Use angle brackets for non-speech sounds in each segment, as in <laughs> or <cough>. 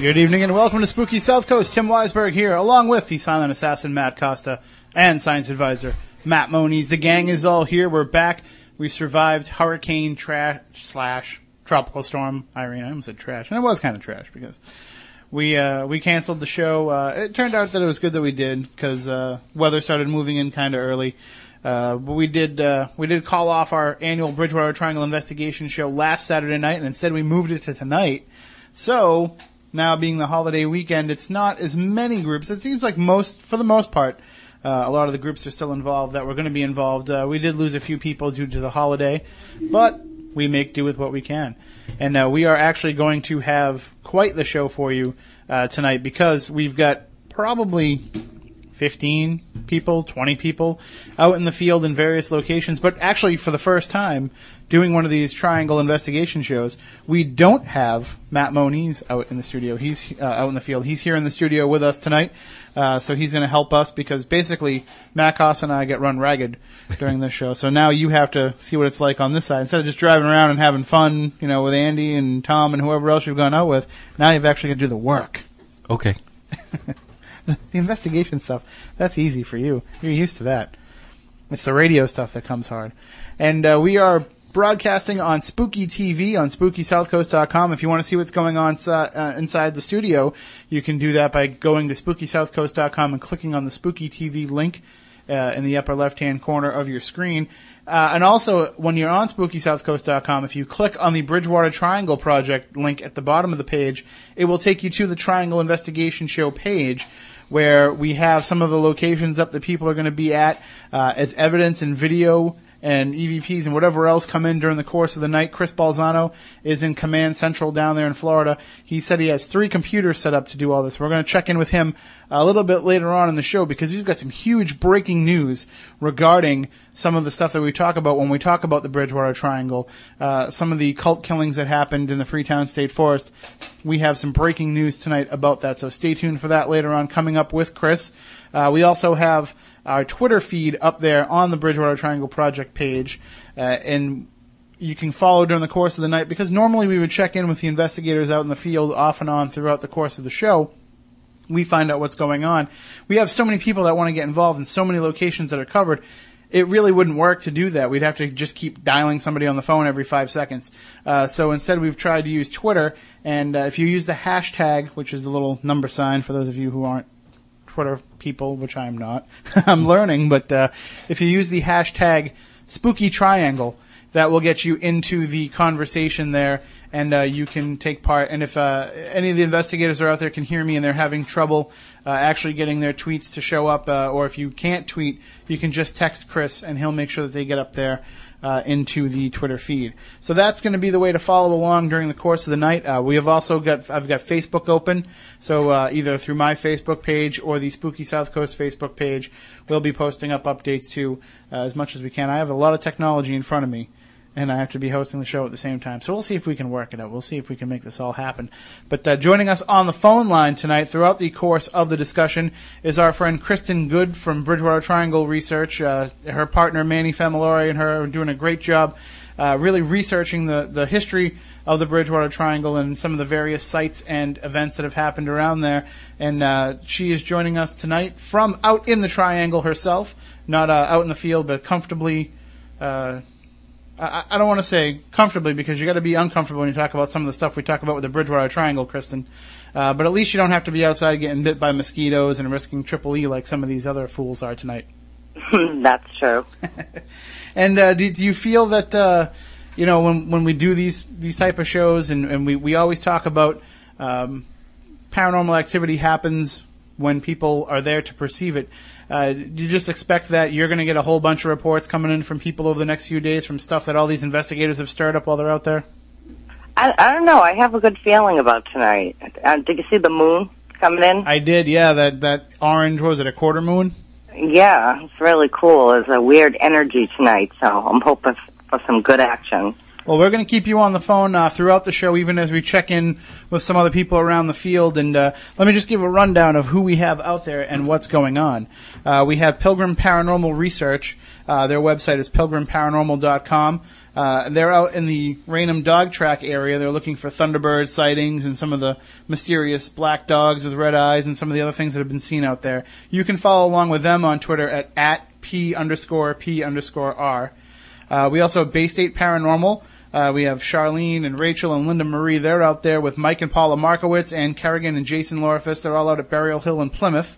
Good evening and welcome to Spooky South Coast. Tim Weisberg here, along with the silent assassin Matt Costa and science advisor Matt Moniz. The gang is all here. We're back. We survived hurricane trash slash tropical storm Irene. I almost said trash, and it was kind of trash because we uh, we canceled the show. Uh, it turned out that it was good that we did because uh, weather started moving in kind of early. Uh, but we did uh, we did call off our annual Bridgewater Triangle investigation show last Saturday night, and instead we moved it to tonight. So now being the holiday weekend, it's not as many groups. It seems like most, for the most part, uh, a lot of the groups are still involved that were going to be involved. Uh, we did lose a few people due to the holiday, but we make do with what we can. And uh, we are actually going to have quite the show for you uh, tonight because we've got probably 15 people, 20 people out in the field in various locations. But actually, for the first time, doing one of these triangle investigation shows, we don't have Matt Moniz out in the studio. He's uh, out in the field. He's here in the studio with us tonight. Uh, so he's going to help us because basically Matt Koss and I get run ragged during this show. So now you have to see what it's like on this side. Instead of just driving around and having fun, you know, with Andy and Tom and whoever else you've gone out with, now you've actually got to do the work. Okay. <laughs> The investigation stuff, that's easy for you. You're used to that. It's the radio stuff that comes hard. And uh, we are broadcasting on Spooky TV on SpookySouthCoast.com. If you want to see what's going on uh, inside the studio, you can do that by going to SpookySouthCoast.com and clicking on the Spooky TV link uh, in the upper left-hand corner of your screen. Uh, and also, when you're on SpookySouthCoast.com, if you click on the Bridgewater Triangle Project link at the bottom of the page, it will take you to the Triangle Investigation Show page, where we have some of the locations up that people are going to be at uh, as evidence and video and EVPs and whatever else come in during the course of the night. Chris Balzano is in Command Central down there in Florida. He said he has three computers set up to do all this. We're going to check in with him a little bit later on in the show because we've got some huge breaking news regarding some of the stuff that we talk about when we talk about the Bridgewater Triangle, uh, some of the cult killings that happened in the Freetown State Forest. We have some breaking news tonight about that, so stay tuned for that later on coming up with Chris. Uh, we also have our Twitter feed up there on the Bridgewater Triangle Project page, uh, and you can follow during the course of the night because normally we would check in with the investigators out in the field off and on throughout the course of the show. We find out what's going on. We have so many people that want to get involved in so many locations that are covered. It really wouldn't work to do that. We'd have to just keep dialing somebody on the phone every five seconds. Uh, so instead, we've tried to use Twitter. And uh, if you use the hashtag, which is the little number sign for those of you who aren't Twitter people, which I am not. <laughs> I'm learning, but uh, if you use the hashtag Spooky Triangle, that will get you into the conversation there, and uh, you can take part. And if uh, any of the investigators are out there can hear me and they're having trouble uh, actually getting their tweets to show up, uh, or if you can't tweet, you can just text Chris, and he'll make sure that they get up there uh, into the Twitter feed. So that's going to be the way to follow along during the course of the night. Uh, we have also got I've got Facebook open, so uh, either through my Facebook page or the Spooky South Coast Facebook page, we'll be posting up updates too uh, as much as we can. I have a lot of technology in front of me. And I have to be hosting the show at the same time. So we'll see if we can work it out. We'll see if we can make this all happen. But uh, joining us on the phone line tonight throughout the course of the discussion is our friend Kristen Good from Bridgewater Triangle Research. Uh, her partner Manny Familori and her are doing a great job uh, really researching the, the history of the Bridgewater Triangle and some of the various sites and events that have happened around there. And uh, she is joining us tonight from out in the Triangle herself, not uh, out in the field, but comfortably. I, I don't want to say comfortably because you got to be uncomfortable when you talk about some of the stuff we talk about with the Bridgewater Triangle, Kristen. Uh, but at least you don't have to be outside getting bit by mosquitoes and risking triple E like some of these other fools are tonight. <laughs> That's true. <laughs> And uh, do, do you feel that uh, you know when when we do these these type of shows and, and we, we always talk about um, paranormal activity happens when people are there to perceive it. Uh, do you just expect that you're going to get a whole bunch of reports coming in from people over the next few days from stuff that all these investigators have stirred up while they're out there? I, I don't know. I have a good feeling about tonight. Uh, did you see the moon coming in? I did, yeah. That that orange what was it a quarter moon? yeah, it's really cool. There's a weird energy tonight, so I'm hoping for some good action. Well, we're going to keep you on the phone uh, throughout the show, even as we check in with some other people around the field. And uh, let me just give a rundown of who we have out there and what's going on. Uh, we have Pilgrim Paranormal Research. Uh, their website is pilgrimparanormal.com. Uh, they're out in the Raynham Dog Track area. They're looking for Thunderbird sightings and some of the mysterious black dogs with red eyes and some of the other things that have been seen out there. You can follow along with them on Twitter at, at P underscore P underscore R. Uh, we also have Bay State Paranormal. Uh, we have Charlene and Rachel and Linda Marie. They're out there with Mike and Paula Markowitz and Kerrigan and Jason Lorifus. They're all out at Burial Hill in Plymouth,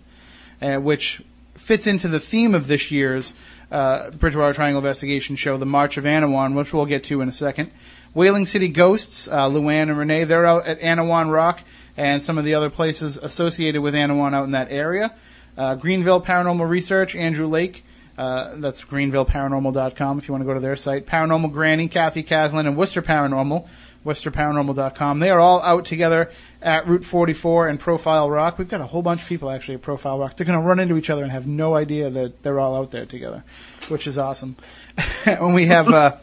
uh, which fits into the theme of this year's uh, Bridgewater Triangle Investigation show, The March of Anawan, which we'll get to in a second. Whaling City Ghosts, uh, Luann and Renee, they're out at Anawan Rock and some of the other places associated with Anawan out in that area. Uh, Greenville Paranormal Research, Andrew Lake. Uh, that's greenvilleparanormal.com if you want to go to their site. Paranormal Granny, Kathy Caslin, and Worcester Paranormal, worcesterparanormal.com. They are all out together at Route 44 and Profile Rock. We've got a whole bunch of people actually at Profile Rock. They're going to run into each other and have no idea that they're all out there together, which is awesome. <laughs> when we have uh,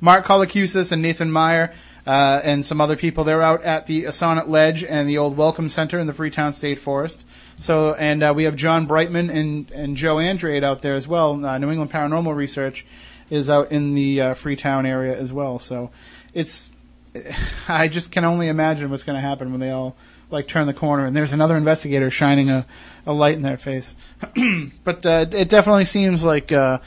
Mark Colacusis and Nathan Meyer uh, and some other people, they're out at the Assonet Ledge and the old Welcome Center in the Freetown State Forest. So, and uh, we have John Brightman and, and Joe Andrade out there as well. Uh, New England Paranormal Research is out in the uh, Freetown area as well. So, it's <laughs> I just can only imagine what's going to happen when they all like turn the corner and there's another investigator shining a, a light in their face. <clears throat> but uh, it definitely seems like uh,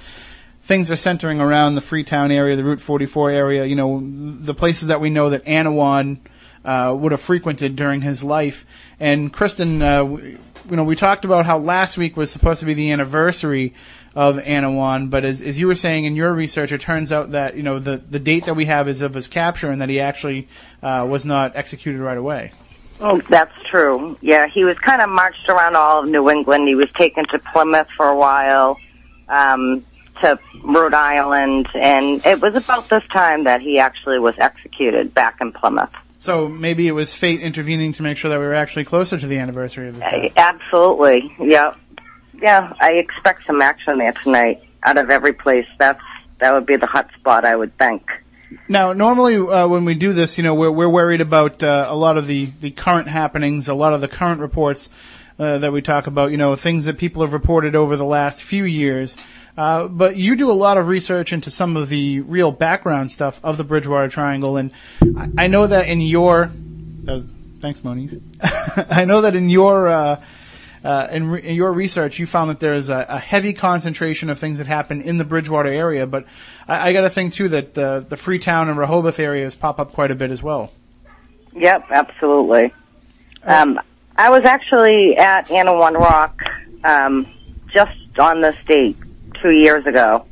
things are centering around the Freetown area, the Route 44 area. You know, the places that we know that Anawan uh, would have frequented during his life. And Kristen, uh, you know, we talked about how last week was supposed to be the anniversary of Anawan, but as, as you were saying in your research, it turns out that you know the the date that we have is of his capture, and that he actually uh, was not executed right away. Oh, that's true. Yeah, he was kind of marched around all of New England. He was taken to Plymouth for a while, um, to Rhode Island, and it was about this time that he actually was executed back in Plymouth. So maybe it was fate intervening to make sure that we were actually closer to the anniversary of his death. Absolutely. Yeah. Yeah, I expect some action there tonight. Out of every place, that's that would be the hot spot, I would think. Now, normally uh, when we do this, you know, we're we're worried about uh, a lot of the the current happenings, a lot of the current reports uh, that we talk about. You know, things that people have reported over the last few years. Uh, but you do a lot of research into some of the real background stuff of the Bridgewater Triangle, and I, I know that in your that was, thanks, Moniz. <laughs> I know that in your uh, uh, in, re- in your research, you found that there is a, a heavy concentration of things that happen in the Bridgewater area. But I, I got to think too that uh, the Freetown and Rehoboth areas pop up quite a bit as well. Yep, absolutely. Um, I was actually at Anawan Rock um, just on this date two years ago.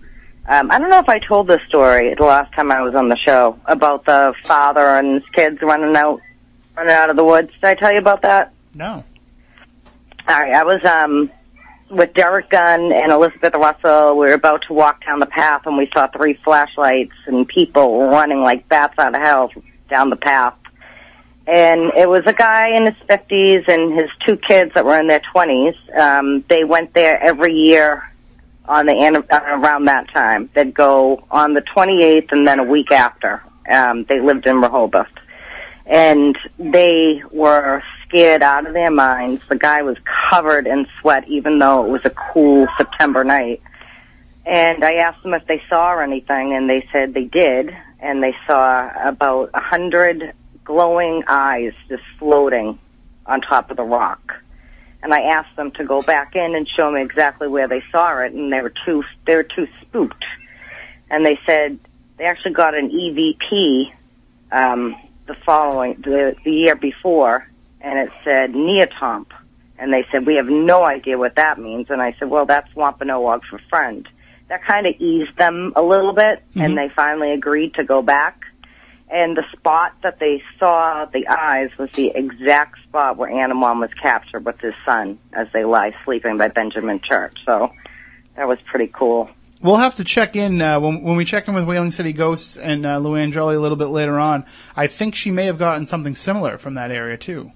Um, I don't know if I told this story the last time I was on the show about the father and his kids running out, running out of the woods. Did I tell you about that? No. All right, I was um with Derek Gunn and Elizabeth Russell. We were about to walk down the path, and we saw three flashlights and people running like bats out of hell down the path. And it was a guy in his fifties and his two kids that were in their twenties. Um, they went there every year on the around that time. They'd go on the twenty eighth, and then a week after. Um, they lived in Rehoboth and they were scared out of their minds. The guy was covered in sweat, even though it was a cool September night. And I asked them if they saw anything, and they said they did, and they saw about a hundred glowing eyes just floating on top of the rock. And I asked them to go back in and show me exactly where they saw it, and they were too they were too spooked. And they said they actually got an EVP um, the following the the year before, and it said Neotomp, and they said we have no idea what that means. And I said, well, that's Wampanoag for friend. That kind of eased them a little bit, and they finally agreed to go back. And the spot that they saw the eyes was the exact spot where Anawan was captured with his son as they lie sleeping by Benjamin Church. So that was pretty cool. We'll have to check in uh, when, when we check in with Whaling City Ghosts and uh, Luann Jolly a little bit later on. I think she may have gotten something similar from that area too.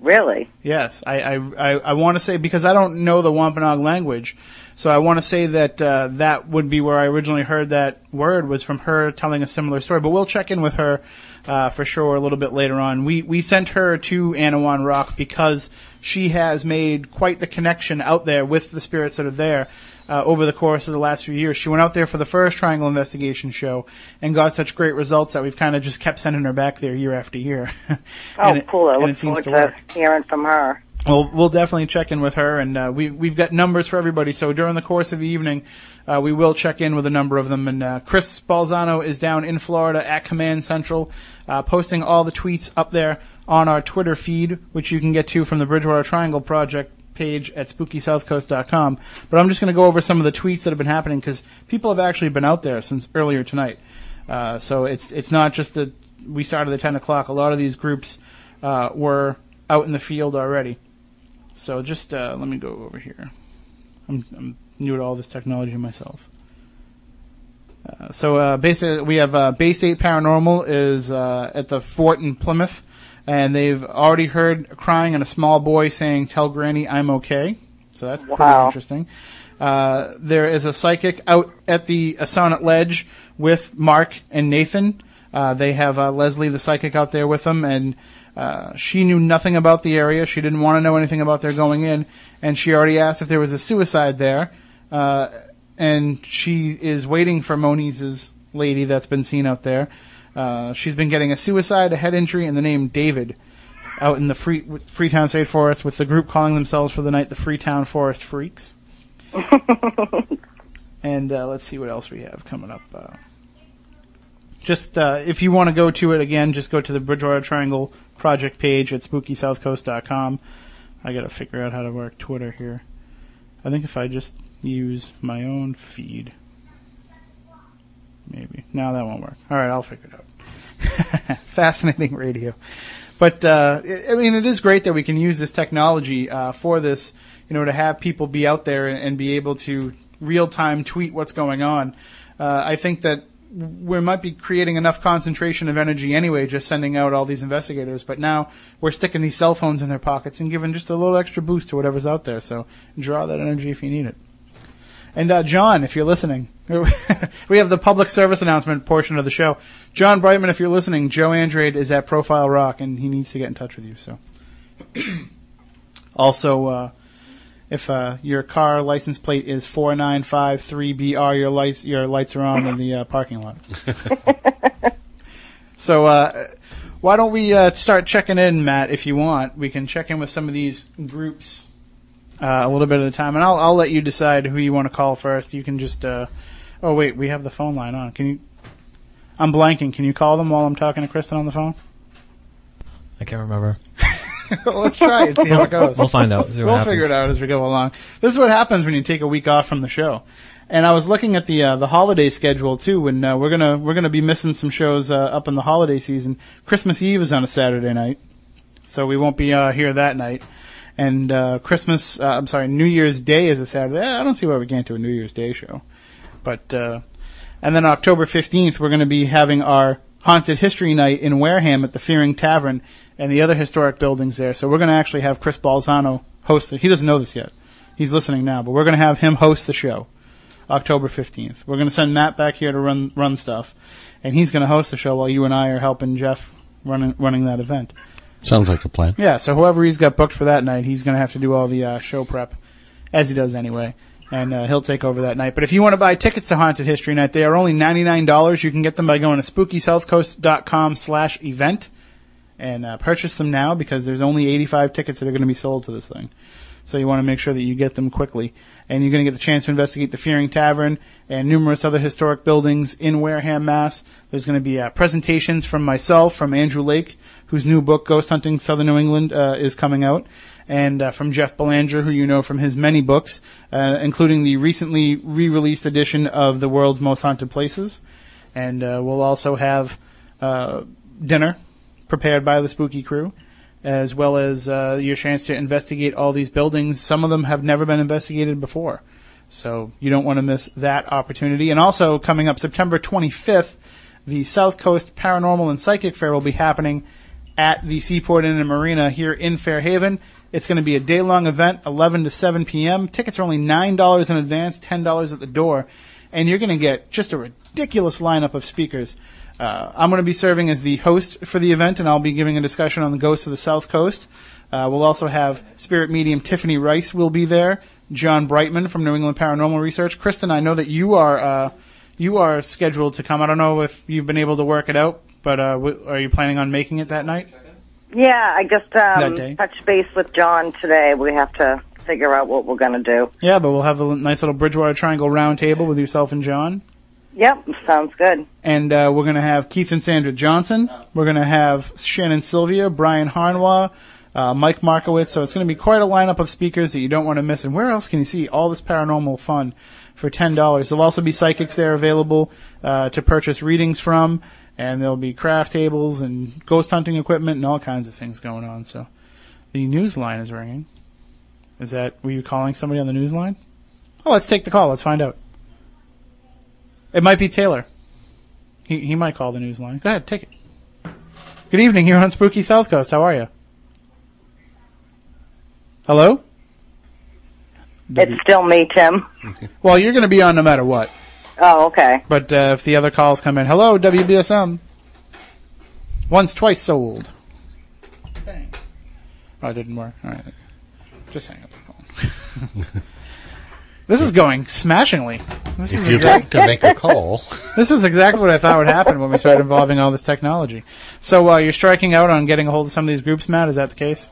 Really? Yes, I I, I, I want to say because I don't know the Wampanoag language, so I want to say that uh, that would be where I originally heard that word was from her telling a similar story. But we'll check in with her uh, for sure a little bit later on. We we sent her to Anawan Rock because she has made quite the connection out there with the spirits that are there. Uh, over the course of the last few years, she went out there for the first Triangle Investigation show and got such great results that we've kind of just kept sending her back there year after year. <laughs> Oh, it- cool. I look forward to to, hearing from her. Well, we'll definitely check in with her, and uh, we we've got numbers for everybody. So during the course of the evening, uh, we will check in with a number of them. And uh, Chris Balzano is down in Florida at Command Central, uh, posting all the tweets up there on our Twitter feed, which you can get to from the Bridgewater Triangle Project page at SpookySouthCoast.com. But I'm just going to go over some of the tweets that have been happening because people have actually been out there since earlier tonight. Uh, so it's it's not just that we started at 10 o'clock. A lot of these groups uh, were out in the field already. So just uh, let me go over here. I'm, I'm new to all this technology myself. Uh, so uh, basically, we have uh, Bay State Paranormal is uh, at the fort in Plymouth, and they've already heard crying and a small boy saying, "Tell Granny I'm okay." So that's pretty interesting. Uh, there is a psychic out at the Assonet Ledge with Mark and Nathan. Uh, they have uh, Leslie, the psychic, out there with them, and uh, she knew nothing about the area. She didn't want to know anything about their going in, and she already asked if there was a suicide there. Uh, and she is waiting for Moniz's lady that's been seen out there. Uh, she's been getting a suicide, a head injury, and the name David out in the Free, Freetown State Forest with the group calling themselves for the night the Freetown Forest Freaks. <laughs> and uh, let's see what else we have coming up. Just uh, if you want to go to it again, just go to the Bridgewater Triangle project page at SpookySouthCoast.com. I got to figure out how to work Twitter here. I think if I just use my own feed, maybe. No, that won't work. All right, I'll figure it out. <laughs> Fascinating radio. But uh, I I mean, it is great that we can use this technology uh, for this. You know, to have people be out there and, and be able to real time tweet what's going on. Uh, I think that we might be creating enough concentration of energy anyway, just sending out all these investigators. But now we're sticking these cell phones in their pockets and giving just a little extra boost to whatever's out there. So draw that energy if you need it. And uh, John, if you're listening, <laughs> we have the public service announcement portion of the show. John Brightman, if you're listening, Joe Andrade is at Profile Rock, and he needs to get in touch with you. So, <clears throat> also, uh, if uh, your car license plate is four nine five three BR, your lights your lights are on in the uh, parking lot. <laughs> so, uh, why don't we uh, start checking in, Matt? If you want, we can check in with some of these groups uh, a little bit at a time, and I'll I'll let you decide who you want to call first. You can just. Uh, oh wait, we have the phone line on. Can you? I'm blanking. Can you call them while I'm talking to Kristen on the phone? I can't remember. <laughs> well, let's try it. See how it goes. We'll find out. We'll happens. figure it out as we go along. This is what happens when you take a week off from the show. And I was looking at the uh, the holiday schedule too, and uh, we're gonna we're gonna be missing some shows uh, up in the holiday season. Christmas Eve is on a Saturday night, so we won't be uh, here that night. And uh, Christmas, uh, I'm sorry, New Year's Day is a Saturday. I don't see why we can't do a New Year's Day show. But uh, and then October 15th, we're going to be having our haunted history night in Wareham at the Fearing Tavern and the other historic buildings there. So we're going to actually have Chris Balzano host it. He doesn't know this yet. He's listening now, but we're going to have him host the show October 15th. We're going to send Matt back here to run run stuff, and he's going to host the show while you and I are helping Jeff running running that event. Sounds like a plan. Yeah, so whoever he's got booked for that night, he's going to have to do all the uh, show prep, as he does anyway. And uh, he'll take over that night. But if you want to buy tickets to Haunted History Night, they are only $99. You can get them by going to spookysouthcoast.com slash event and uh, purchase them now because there's only 85 tickets that are going to be sold to this thing. So you want to make sure that you get them quickly. And you're going to get the chance to investigate the Fearing Tavern and numerous other historic buildings in Wareham, Mass. There's going to be uh, presentations from myself, from Andrew Lake, whose new book, Ghost Hunting Southern New England, uh, is coming out, and uh, from Jeff Belanger, who you know from his many books, uh, including the recently re-released edition of The World's Most Haunted Places. And uh, we'll also have uh, dinner prepared by the spooky crew, as well as uh, your chance to investigate all these buildings. Some of them have never been investigated before. So you don't want to miss that opportunity. And also coming up September 25th, the South Coast Paranormal and Psychic Fair will be happening at the Seaport Inn and Marina here in Fairhaven. It's going to be a day long event, 11 to 7 p.m. Tickets are only $9 in advance, $10 at the door. And you're going to get just a ridiculous lineup of speakers. Uh, I'm going to be serving as the host for the event, and I'll be giving a discussion on the ghosts of the South Coast. Uh, we'll also have spirit medium Tiffany Rice will be there. John Brightman from New England Paranormal Research. Kristen, I know that you are uh, you are scheduled to come. I don't know if you've been able to work it out, but uh, w- are you planning on making it that night? Yeah, I just um, touched base with John today. We have to figure out what we're going to do. Yeah, but we'll have a nice little Bridgewater Triangle roundtable with yourself and John. Yep, sounds good. And uh, we're going to have Keith and Sandra Johnson. We're going to have Shannon Sylvia, Brian Harnois, uh, Mike Markowitz. So it's going to be quite a lineup of speakers that you don't want to miss. And where else can you see all this paranormal fun for $10? There'll also be psychics there available uh, to purchase readings from. And there'll be craft tables and ghost hunting equipment and all kinds of things going on. So the news line is ringing. Is that, were you calling somebody on the news line? Oh, let's take the call. Let's find out. It might be Taylor. He he might call the news line. Go ahead, take it. Good evening. You're on Spooky South Coast. How are you? Hello. It's still me, Tim. Well, you're going to be on no matter what. Oh, okay. But uh, if the other calls come in, hello WBSM. Once, twice sold. Bang. Oh, it didn't work. All right, just hang up the phone. <laughs> this is going smashingly. This If is you'd exact- like to make a call, <laughs> This is exactly what I thought would happen when we started involving all this technology. So uh, you're striking out on getting a hold of some of these groups, Matt? Is that the case?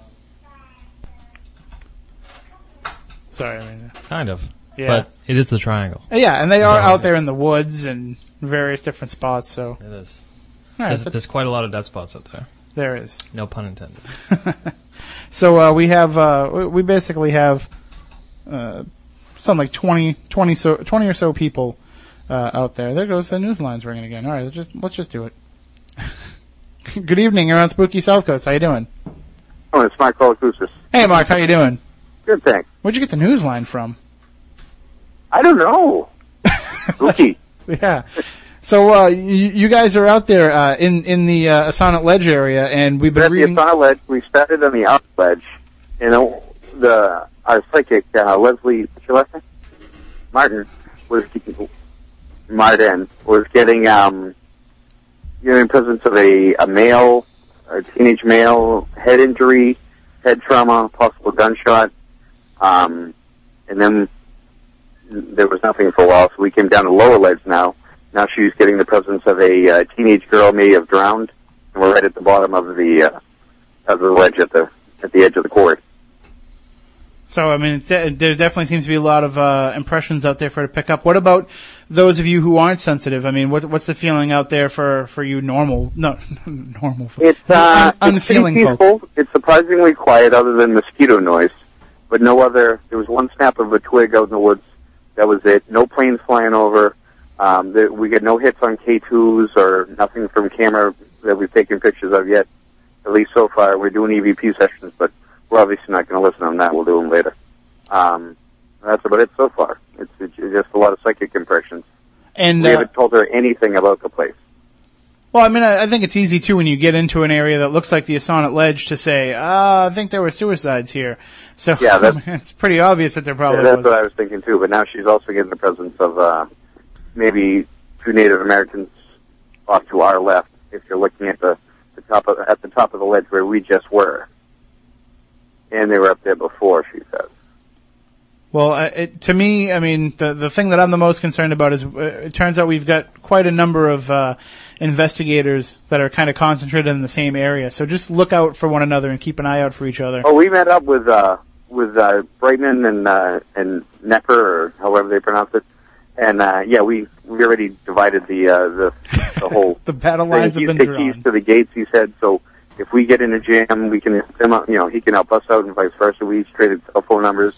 Sorry, I mean, kind of. yeah, But it is the triangle. yeah, and they are So- out there in the woods and various different spots. So It is. right, There's, there's quite a lot of dead spots out there. there is. No pun intended. <laughs> So uh, we have uh, we- we basically have uh, something like 20, 20, so, 20 or so people uh, out there. There goes the news lines ringing again. All right, let's just let's just do it. <laughs> Good evening. You're on Spooky South Coast. How you doing? Oh, it's Mike Colacusis. Hey, Mark. How you doing? Good, thanks. Where'd you get the news line from? I don't know. <laughs> Spooky. Yeah. So uh, you, you guys are out there uh, in in the uh, Assonet Ledge area, and we've We're been at the reading. Assonet Ledge. We started on the outer ledge. You know, the our psychic uh, Leslie what's your last name? Martin was Martin was getting um, you know, in presence of a a male, a teenage male head injury, head trauma, possible gunshot, um, and then there was nothing for a while. So we came down to lower ledge now. Now she's getting the presence of a uh, teenage girl may have drowned, and we're right at the bottom of the uh, of the ledge at the at the edge of the quarry. So I mean, it's, uh, there definitely seems to be a lot of uh, impressions out there for to pick up. What about those of you who aren't sensitive? I mean, what's what's the feeling out there for for you normal? No, <laughs> normal. It's uh, Un- it's unfeeling folk. peaceful. It's surprisingly quiet, other than mosquito noise, but no other. There was one snap of a twig out in the woods. That was it. No planes flying over. Um, there, we get no hits on K2s or nothing from camera that we've taken pictures of yet. At least so far, we're doing EVP sessions, but we're obviously not going to listen on that. We'll do them later. Um, that's about it so far. It's, it's just a lot of psychic impressions. And We uh, haven't told her anything about the place. well, I mean, I, I think it's easy too when you get into an area that looks like the Assonet Ledge to say, uh, I think there were suicides here. So Yeah, <laughs> that's- it's pretty obvious that there probably Yeah, that's was. what I was thinking too. But now she's also getting the presence of uh, maybe two Native Americans off to our left. If you're looking at the, the top of at the top of the ledge where we just were, and they were up there before. She says. Well, it, to me, I mean, the the thing that I'm the most concerned about is uh, it turns out we've got quite a number of uh, investigators that are kind of concentrated in the same area. So just look out for one another and keep an eye out for each other. Oh, we met up with uh, with uh, Brightman and uh, and Nepper, or however they pronounce it. And uh, yeah, we we already divided the uh, the the whole <laughs> The battle lines have been the drawn. keys to the gates. He said so. If we get in a jam, we can him out, you know he can help us out, and vice versa. We each traded cell phone numbers.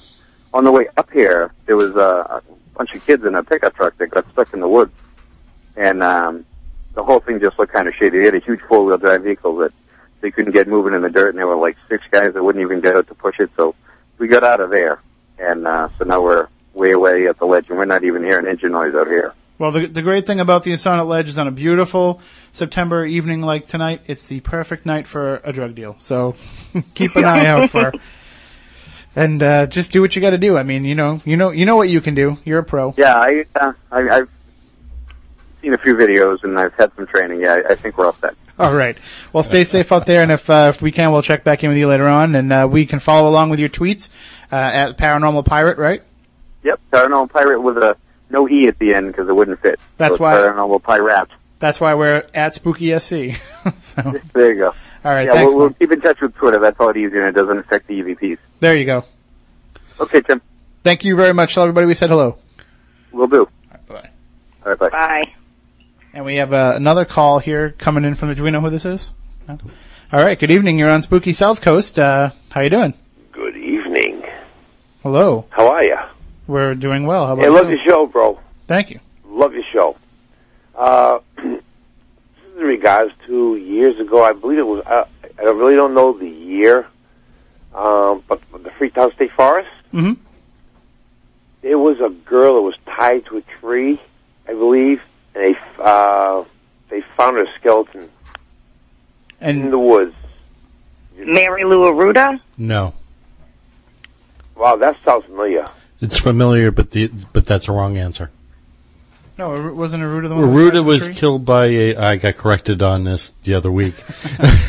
On the way up here, there was a, a bunch of kids in a pickup truck that got stuck in the woods, and um, the whole thing just looked kind of shady. They had a huge four wheel drive vehicle that they couldn't get moving in the dirt, and there were like six guys that wouldn't even get out to push it. So we got out of there, and uh, so now we're way away at the ledge, and we're not even hearing engine noise out here. Well, the, the great thing about the Assonet Ledge is on a beautiful September evening like tonight, it's the perfect night for a drug deal. So <laughs> keep an eye out for, <laughs> and uh, just do what you got to do. I mean, you know, you know, you know what you can do. You're a pro. Yeah, I, uh, I I've seen a few videos and I've had some training. Yeah, I, I think we're all set. All right. Well, stay safe out there, and if uh, if we can, we'll check back in with you later on, and uh, we can follow along with your tweets uh, at Paranormal Pirate, right? Yep, paranormal pirate with a no e at the end because it wouldn't fit. That's so it's why- paranormal pirate. That's why we're at Spooky SC. <laughs> so, There you go. all right. yeah, thanks. we'll, we'll keep in touch with Twitter. That's all it easier, and it doesn't affect the EVPs. There you go. Okay, Tim. Thank you very much. Tell everybody we said hello. We'll do. Bye. All right, bye. Bye. And we have uh, another call here coming in from the. Do we know who this is? No? All right. Good evening. You're on Spooky South Coast. Uh, how you doing? Good evening. Hello. How are you? We're doing well. How about Hey, love you? your show, bro. Thank you. Love your show. Uh, this is in regards to years ago. I believe it was. Uh, I really don't know the year, um, but the Freetown State Forest. hmm There was a girl that was tied to a tree, I believe, and they uh, they found her skeleton in the woods. Mary Lou Arruda? No, Wow, that sounds familiar. It's familiar, but the but that's a wrong answer. no, it wasn't Arruda the one. that tied to Arruda the was tree? killed by a. I got corrected on this the other week.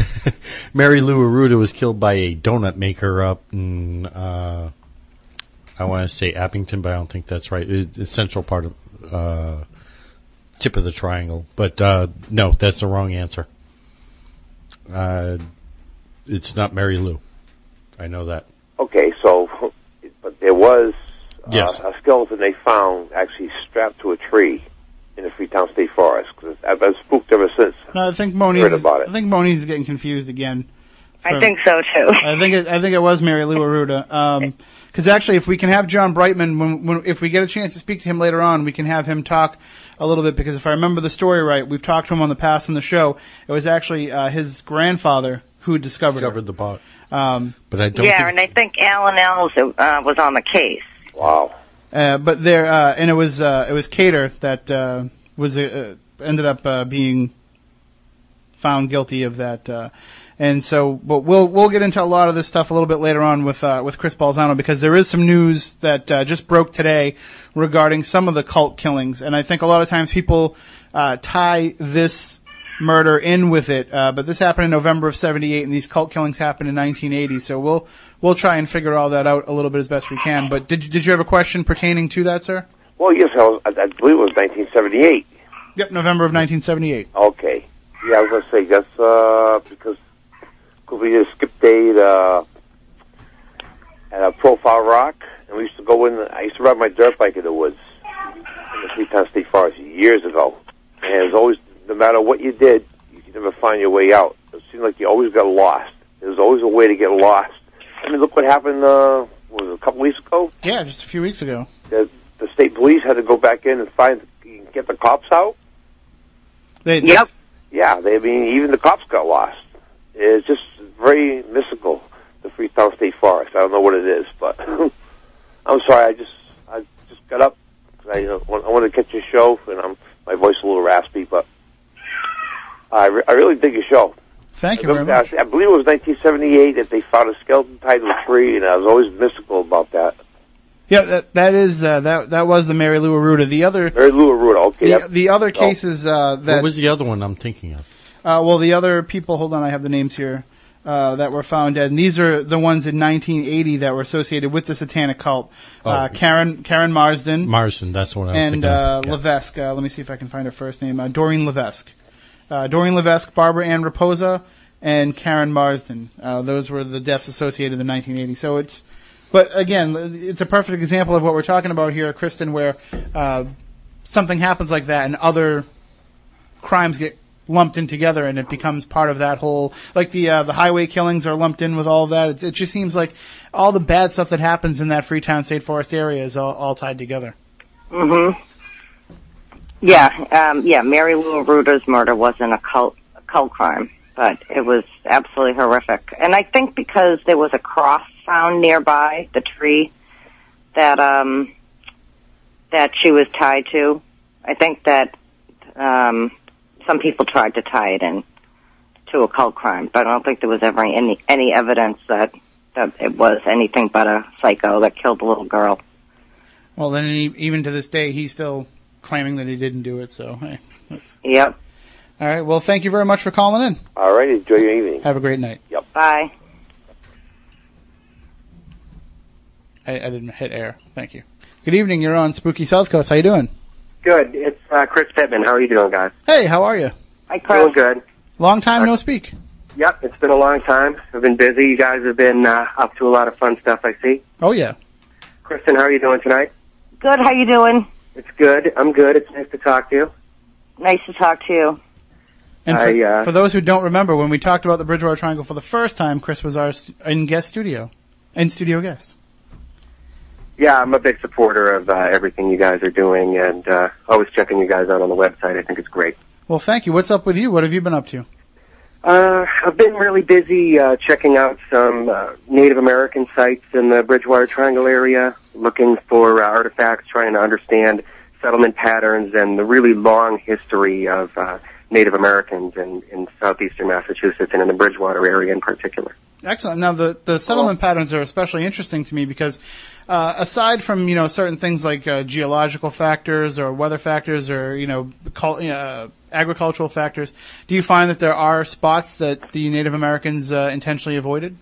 <laughs> Mary Lou Arruda was killed by a donut maker up in. Uh, I want to say Abington, but I don't think that's right. It, it's central part of uh, tip of the triangle, but uh, no, that's the wrong answer. Uh, it's not Mary Lou. I know that. Okay, so but there was uh, Yes. a skeleton they found actually strapped to a tree in the Freetown State Forest. Cause I've been spooked ever since. No, I think Moni's. Heard about it. I think Moni's getting confused again. I think so too. I think it, I think it was Mary Lou Arruda. Because actually, if we can have John Brightman, when, when if we get a chance to speak to him later on, we can have him talk a little bit. Because if I remember the story right, we've talked to him on the past on the show. It was actually uh, his grandfather who discovered, Discovered the bot. Um, but I don't. Yeah, think and I think Alan Ells uh, was on the case. Wow. uh, but there, uh, and it was uh, it was Kater that uh, was uh, ended up uh, being found guilty of that. Uh, and so, but we'll we'll get into a lot of this stuff a little bit later on with uh, with Chris Balzano because there is some news that uh, just broke today regarding some of the cult killings, and I think a lot of times people uh, tie this murder in with it, uh, but this happened in November of '78, and these cult killings happened in 1980. So we'll we'll try and figure all that out a little bit as best we can. But did you- did you have a question pertaining to that, sir? Well, yes, I, was, I, believe it was 1978. Yep, November of 1978. Okay. Yeah, I was gonna say that's uh, because cause we did a skip date uh, at a Profile Rock, and we used to go in. I used to ride my dirt bike in the woods in the Freetown State Forest years ago, and it was always no matter what you did, you could never find your way out. It seemed like you always got lost. There was always a way to get lost. I mean, look what happened. Uh, what was it a couple weeks ago? Yeah, just a few weeks ago. The, the state police had to go back in and find get the cops out. They, Yep. Yeah, they I mean even the cops got lost. It's just very mystical. The Freetown State Forest. I don't know what it is, but <laughs> I'm sorry. I just I just got up. 'cause I uh, want, I want to catch your show, and I'm my voice is a little raspy, but I, re- I really dig your show. Thank you I, very much. I believe it was 1978 that they found a skeleton tied to a tree, and I was always mystical about that. Yeah, that that is uh, that that was the Mary Lou Arruda. The other Mary Lou Arruda. Okay, the, yep. the other cases uh, that what was the other one I'm thinking of? uh, well the other people. Hold on, I have the names here. Uh, that were found dead, and these are the ones in 1980 that were associated with the Satanic cult. Uh, Oh. Karen Karen Marsden Marston. That's what I was and thinking uh, of. Yeah. Levesque. Uh, let me see if I can find her first name. Uh, Doreen Levesque. Uh, Doreen Levesque, Barbara Ann Raposa, and Karen Marsden. Uh, those were the deaths associated in 1980. So it's, but again, it's a perfect example of what we're talking about here, Kristen, where uh, something happens like that and other crimes get lumped in together and it becomes part of that whole like the uh, the highway killings are lumped in with all of that it's, it just seems like all the bad stuff that happens in that Freetown State Forest area is all, all tied together Mm-hmm. Yeah, um, yeah. Mary Lou Arruda's murder wasn't a cult cult crime, but it was absolutely horrific. And I think because there was a cross found nearby the tree that um, that she was tied to, I think that um, some people tried to tie it in to a cult crime, but I don't think there was ever any any evidence that that it was anything but a psycho that killed a little girl. Well, then even to this day, he's still claiming that he didn't do it. So, hey, that's Yep. all right. Well, thank you very much for calling in. All right, enjoy your evening. Have a great night. Yep. Bye. I, I didn't hit air. Thank you. Good evening. You're on Spooky South Coast. How you doing? Good. It's uh, Chris Pittman. How are you doing, guys? Hey, how are you? Hi, Doing good. Long time no speak. Yep, it's been a long time. I've been busy. You guys have been uh, up to a lot of fun stuff, I see. Oh yeah. Kristen, how are you doing tonight? Good. How you doing? It's good. I'm good. It's nice to talk to you. Nice to talk to you. And for, I, uh, for those who don't remember, when we talked about the Bridgewater Triangle for the first time, Chris was our st- in guest studio, in studio guest. Yeah, I'm a big supporter of uh, everything you guys are doing, and uh, always checking you guys out on the website. I think it's great. Well, thank you. What's up with you? What have you been up to? Uh, I've been really busy uh, checking out some uh, Native American sites in the Bridgewater Triangle area, looking for uh, artifacts, trying to understand settlement patterns and the really long history of uh, Native Americans in, in southeastern Massachusetts and in the Bridgewater area in particular. Excellent. Now, the, the settlement patterns are especially interesting to me because, uh, aside from you know certain things like uh, geological factors or weather factors or you know cul- uh, agricultural factors, do you find that there are spots that the Native Americans uh, intentionally avoided?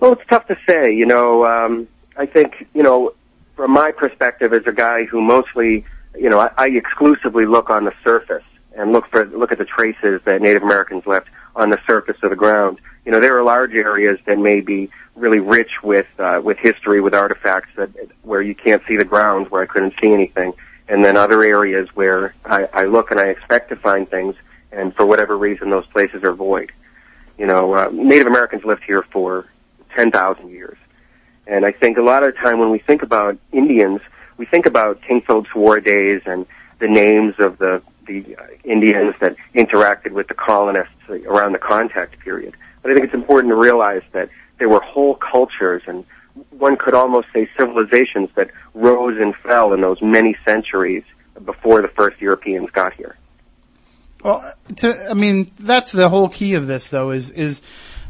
Well, it's tough to say. You know, um, I think you know, from my perspective as a guy who mostly, you know, I, I exclusively look on the surface and look for look at the traces that Native Americans left on the surface of the ground. You know, there are large areas that may be really rich with uh, with history, with artifacts that where you can't see the ground, where I couldn't see anything, and then other areas where I, I look and I expect to find things, and for whatever reason, those places are void. You know, uh, Native Americans lived here for 10,000 years. And I think a lot of the time when we think about Indians, we think about King Philip's War days and the names of the, the uh, Indians that interacted with the colonists around the contact period. But I think it's important to realize that there were whole cultures and one could almost say civilizations that rose and fell in those many centuries before the first Europeans got here. Well, to, I mean, that's the whole key of this, though, is is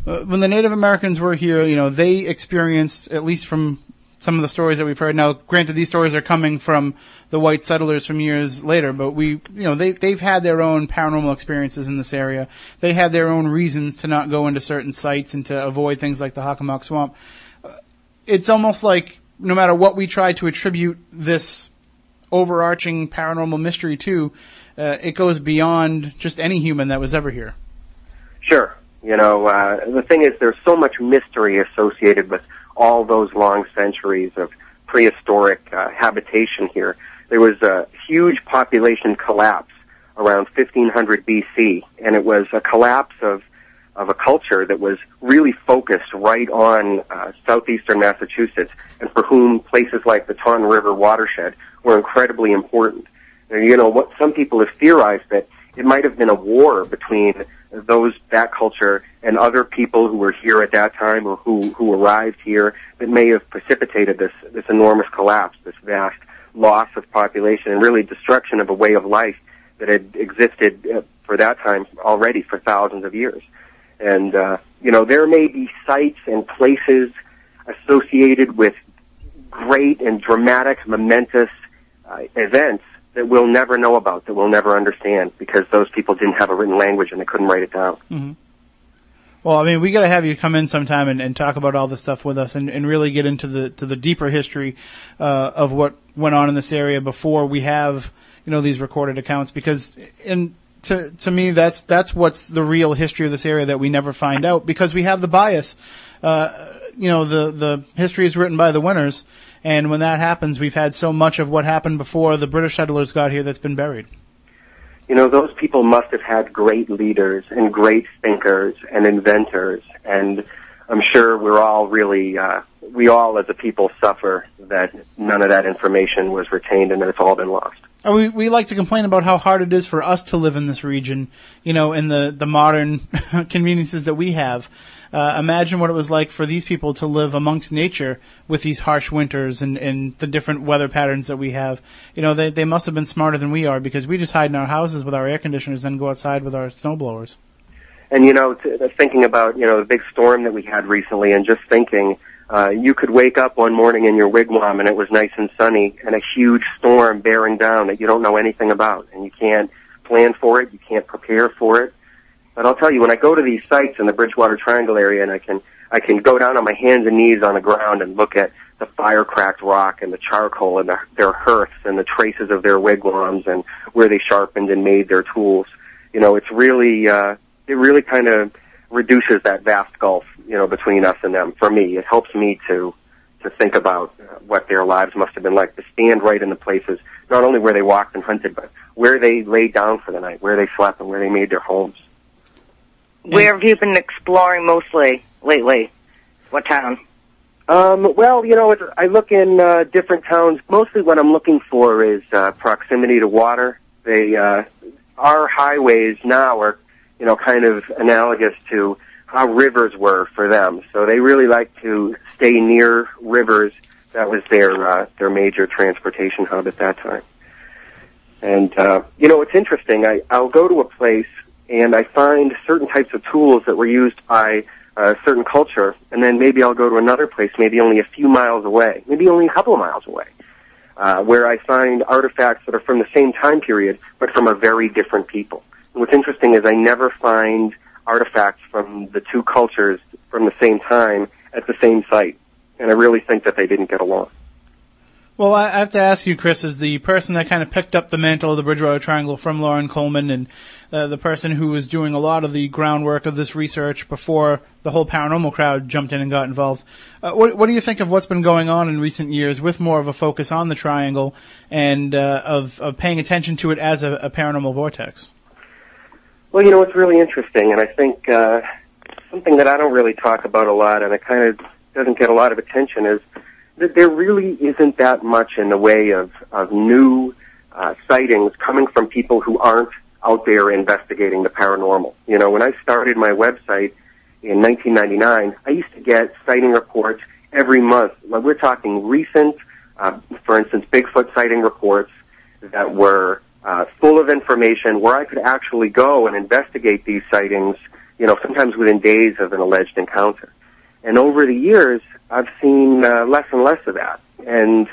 uh, when the Native Americans were here, you know, they experienced, at least from some of the stories that we've heard. Now, granted, these stories are coming from the white settlers from years later, but we, you know, they they've had their own paranormal experiences in this area. They had their own reasons to not go into certain sites and to avoid things like the Hockomock Swamp. It's almost like no matter what we try to attribute this overarching paranormal mystery to, uh, it goes beyond just any human that was ever here. Sure. You know, uh, the thing is, there's so much mystery associated with all those long centuries of prehistoric uh, habitation here. There was a huge population collapse around 1500 BC, and it was a collapse of of a culture that was really focused right on uh, southeastern Massachusetts, and for whom places like the Ton River watershed were incredibly important. And, you know, what some people have theorized that it might have been a war between those that culture and other people who were here at that time or who who arrived here that may have precipitated this this enormous collapse, this vast loss of population, and really destruction of a way of life that had existed uh, for that time already for thousands of years. And uh, you know, there may be sites and places associated with great and dramatic, momentous uh, events that we'll never know about, that we'll never understand, because those people didn't have a written language and they couldn't write it down. Well, I mean, we got to have you come in sometime and, and talk about all this stuff with us, and, and really get into the to the deeper history uh, of what went on in this area before we have you know these recorded accounts. Because, and to to me, that's that's what's the real history of this area that we never find out because we have the bias. Uh, you know, the the history is written by the winners, and when that happens, we've had so much of what happened before the British settlers got here that's been buried. You know, those people must have had great leaders and great thinkers and inventors, and I'm sure we're all really, uh, we all as a people suffer that none of that information was retained and that it's all been lost. We we like to complain about how hard it is for us to live in this region, you know, in the the modern <laughs> conveniences that we have. Uh, imagine what it was like for these people to live amongst nature with these harsh winters and, and the different weather patterns that we have. You know, they they must have been smarter than we are because we just hide in our houses with our air conditioners and go outside with our snow blowers. And you know, t- thinking about you know the big storm that we had recently, and just thinking, uh, you could wake up one morning in your wigwam and it was nice and sunny, and a huge storm bearing down that you don't know anything about, and you can't plan for it, you can't prepare for it. But I'll tell you, when I go to these sites in the Bridgewater Triangle area, and I can I can go down on my hands and knees on the ground and look at the fire cracked rock and the charcoal and the, their hearths and the traces of their wigwams and where they sharpened and made their tools. You know, it's really uh, it really kind of reduces that vast gulf, you know, between us and them. For me, it helps me to to think about what their lives must have been like to stand right in the places, not only where they walked and hunted, but where they laid down for the night, where they slept, and where they made their homes. Where have you been exploring mostly lately? What town? Um, well, you know, it's, I look in uh, different towns. Mostly, what I'm looking for is uh, proximity to water. They, uh, our highways now are, you know, kind of analogous to how rivers were for them. So they really like to stay near rivers. That was their uh, their major transportation hub at that time. And uh, you know, it's interesting. I, I'll go to a place and I find certain types of tools that were used by a certain culture, and then maybe I'll go to another place, maybe only a few miles away, maybe only a couple of miles away, uh, where I find artifacts that are from the same time period, but from a very different people. And what's interesting is I never find artifacts from the two cultures from the same time at the same site, and I really think that they didn't get along. Well, I have to ask you, Chris, as the person that kind of picked up the mantle of the Bridgewater Triangle from Loren Coleman and uh, the person who was doing a lot of the groundwork of this research before the whole paranormal crowd jumped in and got involved. Uh, what, what do you think of what's been going on in recent years with more of a focus on the triangle and uh, of, of paying attention to it as a, a paranormal vortex? Well, you know, it's really interesting, and I think uh, something that I don't really talk about a lot, and it kind of doesn't get a lot of attention, is there really isn't that much in the way of, of new uh, sightings coming from people who aren't out there investigating the paranormal. You know, when I started my website in 1999, I used to get sighting reports every month. We're talking recent, uh, for instance, Bigfoot sighting reports that were uh, full of information where I could actually go and investigate these sightings, you know, sometimes within days of an alleged encounter. And over the years, I've seen uh, less and less of that. And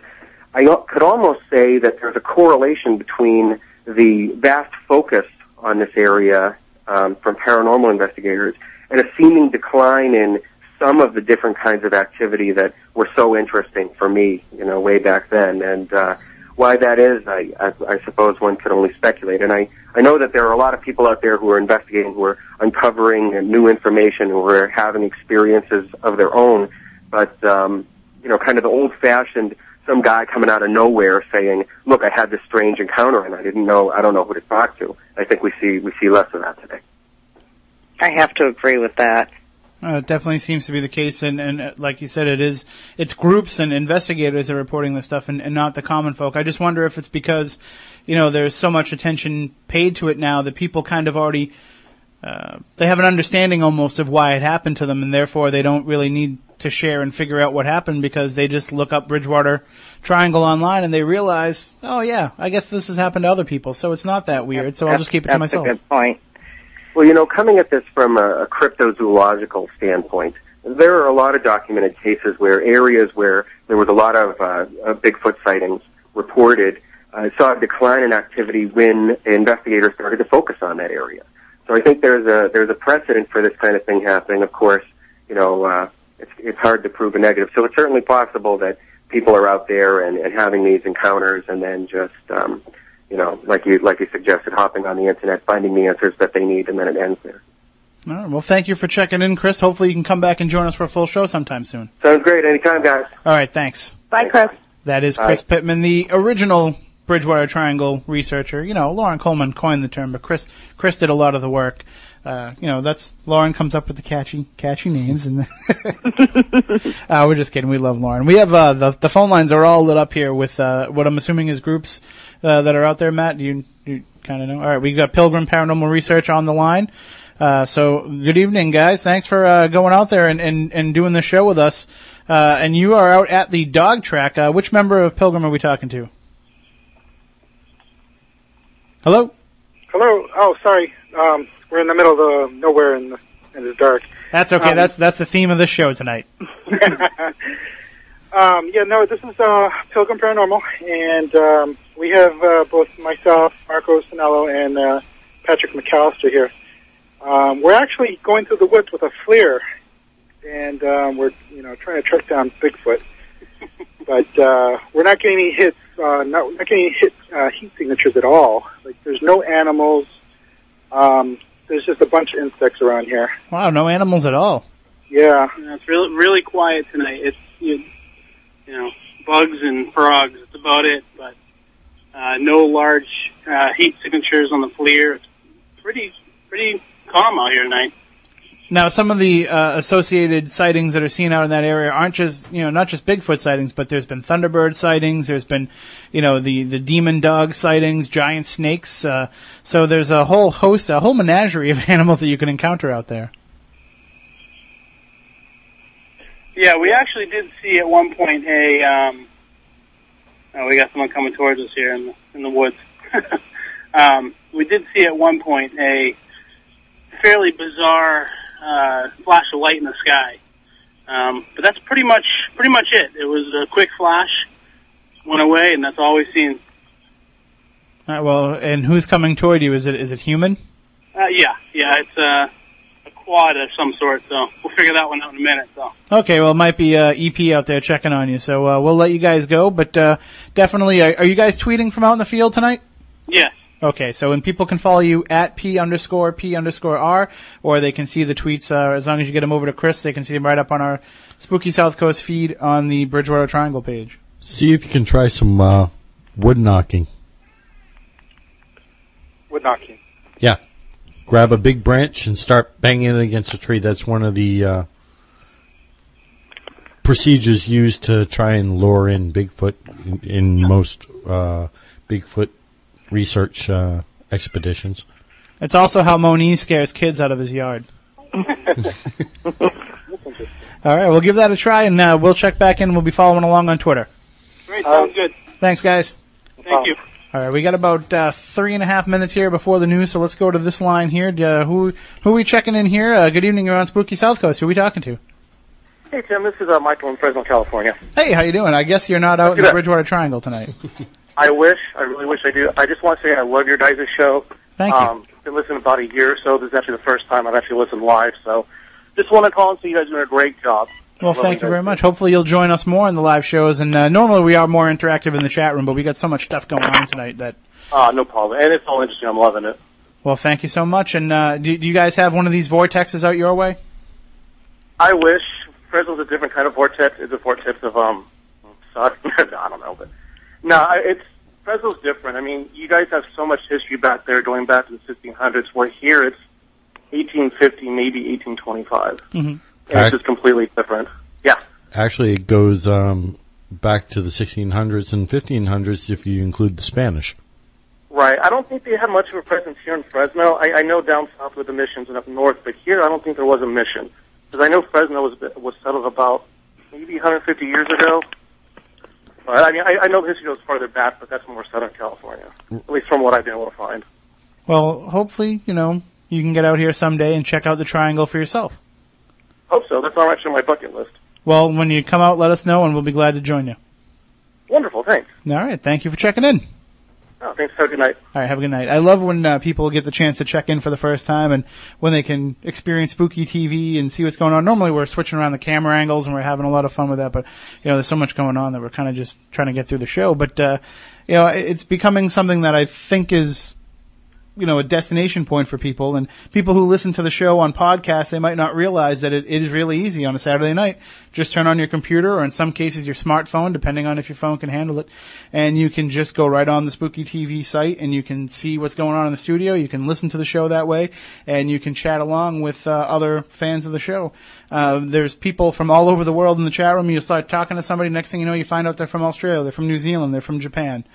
I could almost say that there's a correlation between the vast focus on this area um, from paranormal investigators and a seeming decline in some of the different kinds of activity that were so interesting for me, you know, way back then. And uh, why that is, I, I, I suppose one could only speculate. And I, I know that there are a lot of people out there who are investigating, who are uncovering new information, who are having experiences of their own. But um, you know, kind of the old-fashioned some guy coming out of nowhere saying, "Look, I had this strange encounter and I didn't know. I don't know who to talk to." I think we see we see less of that today. I have to agree with that. Uh, it definitely seems to be the case, and, and uh, like you said, it is. It's groups and investigators that are reporting this stuff, and, and not the common folk. I just wonder if it's because, you know, there's so much attention paid to it now that people kind of already uh, they have an understanding almost of why it happened to them, and therefore they don't really need to share and figure out what happened because they just look up Bridgewater Triangle online and they realize, oh yeah, I guess this has happened to other people, so it's not that weird. So I'll just keep it to That's myself. a good point. Well, you know, coming at this from a, a cryptozoological standpoint, there are a lot of documented cases where areas where there was a lot of uh, uh, Bigfoot sightings reported uh, saw a decline in activity when investigators started to focus on that area. So I think there's a there's a precedent for this kind of thing happening. Of course, you know, uh, it's it's hard to prove a negative. So it's certainly possible that people are out there and, and having these encounters and then just um, you know, like you like you suggested, hopping on the internet, finding the answers that they need, and then it ends there. All right, well, thank you for checking in, Chris. Hopefully, you can come back and join us for a full show sometime soon. Sounds great. Anytime, guys. All right, thanks. Bye, Chris. That is Bye. Chris Pittman, the original Bridgewater Triangle researcher. You know, Loren Coleman coined the term, but Chris Chris did a lot of the work. Uh, you know, that's Loren comes up with the catchy catchy names, and <laughs> uh, we're just kidding. We love Loren. We have uh, the the phone lines are all lit up here with uh, what I'm assuming is groups uh, that are out there. Matt, do you you kind of know? All right, we've got Pilgrim Paranormal Research on the line. Uh, so good evening, guys. Thanks for going out there and, and, and doing the show with us. And you are out at the dog track. Which member of Pilgrim are we talking to? Hello. Hello. Oh, sorry. Um, we're in the middle of the nowhere in the in dark. That's okay. Um, that's that's the theme of the show tonight. <laughs> Um, yeah, no, this is uh, Pilgrim Paranormal, and um, we have uh, both myself, Marco Sinello, and uh, Patrick McAllister here. Um, we're actually going through the woods with a FLIR, and um, we're you know trying to track down Bigfoot, <laughs> but uh, we're not getting any hits, uh, not, not getting any hit uh, heat signatures at all. Like there's no animals. Um, there's just a bunch of insects around here. Wow, no animals at all. Yeah. Yeah, it's really really quiet tonight. It's you, you know bugs and frogs. That's about it. But uh, no large uh, heat signatures on the FLIR. It's pretty pretty calm out here tonight. Now, some of the uh, associated sightings that are seen out in that area aren't just, you know, not just Bigfoot sightings, but there's been Thunderbird sightings. There's been, you know, the, the demon dog sightings, giant snakes. Uh, so there's a whole host, a whole menagerie of <laughs> animals that you can encounter out there. Yeah, we actually did see at one point a. Um, oh, we got someone coming towards us here in the, in the woods. <laughs> um, we did see at one point a fairly bizarre uh, flash of light in the sky, um, but that's pretty much pretty much it. It was a quick flash, went away, and that's all we've seen. All right, well, and who's coming toward you? Is it is it human? Uh, yeah, yeah, it's uh, a quad of some sort. So we'll figure that one out in a minute. So. Okay, well, it might be uh, EP out there checking on you, so uh, we'll let you guys go. But uh, definitely, are, are you guys tweeting from out in the field tonight? Yes. Okay, so when people can follow you at p underscore p underscore r, or they can see the tweets uh, as long as you get them over to Chris, they can see them right up on our Spooky South Coast feed on the Bridgewater Triangle page. See if you can try some uh, wood knocking. Wood knocking. Yeah. Grab a big branch and start banging it against a tree. That's one of the uh, procedures used to try and lure in Bigfoot in, in most uh, Bigfoot research uh, expeditions. It's also how Moniz scares kids out of his yard. <laughs> All right, we'll give that a try, and uh, we'll check back in. We'll be following along on Twitter. Great, sounds good. Thanks, guys. Thank you. All right, we got about uh, three and a half minutes here before the news, so let's go to this line here. Uh, who who are we checking in here? Uh, good evening, you're on Spooky South Coast. Who are we talking to? Hey Tim, this is uh, Michael in Fresno, California. Hey, how you doing? I guess you're not out in the good. Bridgewater Triangle tonight. <laughs> I wish, I really wish I do. I just want to say I love your guys' show. Thank you. Um, been listening about a year or so. This is actually the first time I've actually listened live. So, just want to call and say you guys are doing a great job. Well, thank you very much. Hopefully, you'll join us more in the live shows. And uh, normally, we are more interactive in the chat room, but we got so much stuff going on tonight that. Uh, no problem. And it's all interesting. I'm loving it. Well, thank you so much. And uh, do, do you guys have one of these vortexes out your way? I wish Fresno's a different kind of vortex. It's a vortex of um, sorry, <laughs> I don't know, but no, I- it's Fresno's different. I mean, you guys have so much history back there, going back to the 1600s. Where here it's 1850, maybe 1825. Mm-hmm. And it's just completely different. Yeah. Actually, it goes um, back to the 1600s and 1500s if you include the Spanish. Right. I don't think they had much of a presence here in Fresno. I, I know down south with the missions and up north, but here I don't think there was a mission. Because I know Fresno was was settled about maybe 150 years ago. But I mean, I, I know the history goes farther back, but that's more Southern California, at least from what I've been able to find. Well, hopefully, you know, you can get out here someday and check out the triangle for yourself. Hope so. That's not actually on my bucket list. Well, when you come out, let us know, and we'll be glad to join you. Wonderful. Thanks. All right. Thank you for checking in. Oh, thanks. Have a good night. All right. Have a good night. I love when uh, people get the chance to check in for the first time and when they can experience spooky TV and see what's going on. Normally, we're switching around the camera angles and we're having a lot of fun with that, but you know, there's so much going on that we're kind of just trying to get through the show. But uh, you know, it's becoming something that I think is you know a destination point for people. And people who listen to the show on podcasts they might not realize that it, it is really easy on a saturday night. Just turn on your computer or in some cases your smartphone depending on if your phone can handle it. And you can just go right on the spooky tv site and you can see what's going on in the studio. You can listen to the show that way and you can chat along with uh, other fans of the show. Uh, there's people from all over the world in the chat room. You start talking to somebody next thing you know you find out they're from australia they're from new zealand they're from japan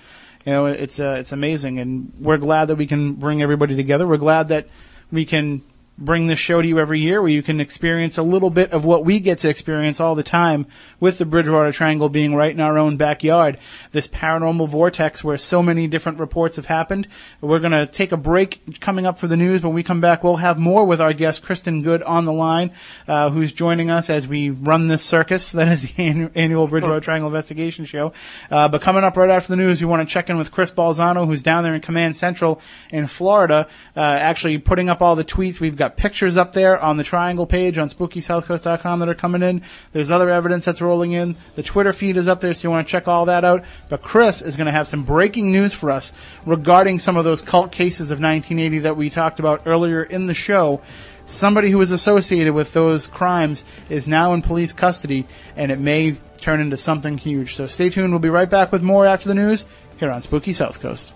you know, it's uh, it's amazing, and we're glad that we can bring everybody together. We're glad that we can bring this show to you every year where you can experience a little bit of what we get to experience all the time with the Bridgewater Triangle being right in our own backyard. This paranormal vortex where so many different reports have happened. We're going to take a break coming up for the news. When we come back, we'll have more with our guest, Kristen Good, on the line, uh, who's joining us as we run this circus <laughs> that is the annu- annual Bridgewater Triangle Investigation Show. Uh, but coming up right after the news, we want to check in with Chris Balzano, who's down there in Command Central in Florida, uh, actually putting up all the tweets. We've got pictures up there on the Triangle page on SpookySouthCoast.com that are coming in. There's other evidence that's rolling in. The Twitter feed is up there, so you want to check all that out. But Chris is going to have some breaking news for us regarding some of those cult cases of 1980 that we talked about earlier in the show. Somebody who was associated with those crimes is now in police custody, and it may turn into something huge. So stay tuned. We'll be right back with more after the news here on Spooky South Coast.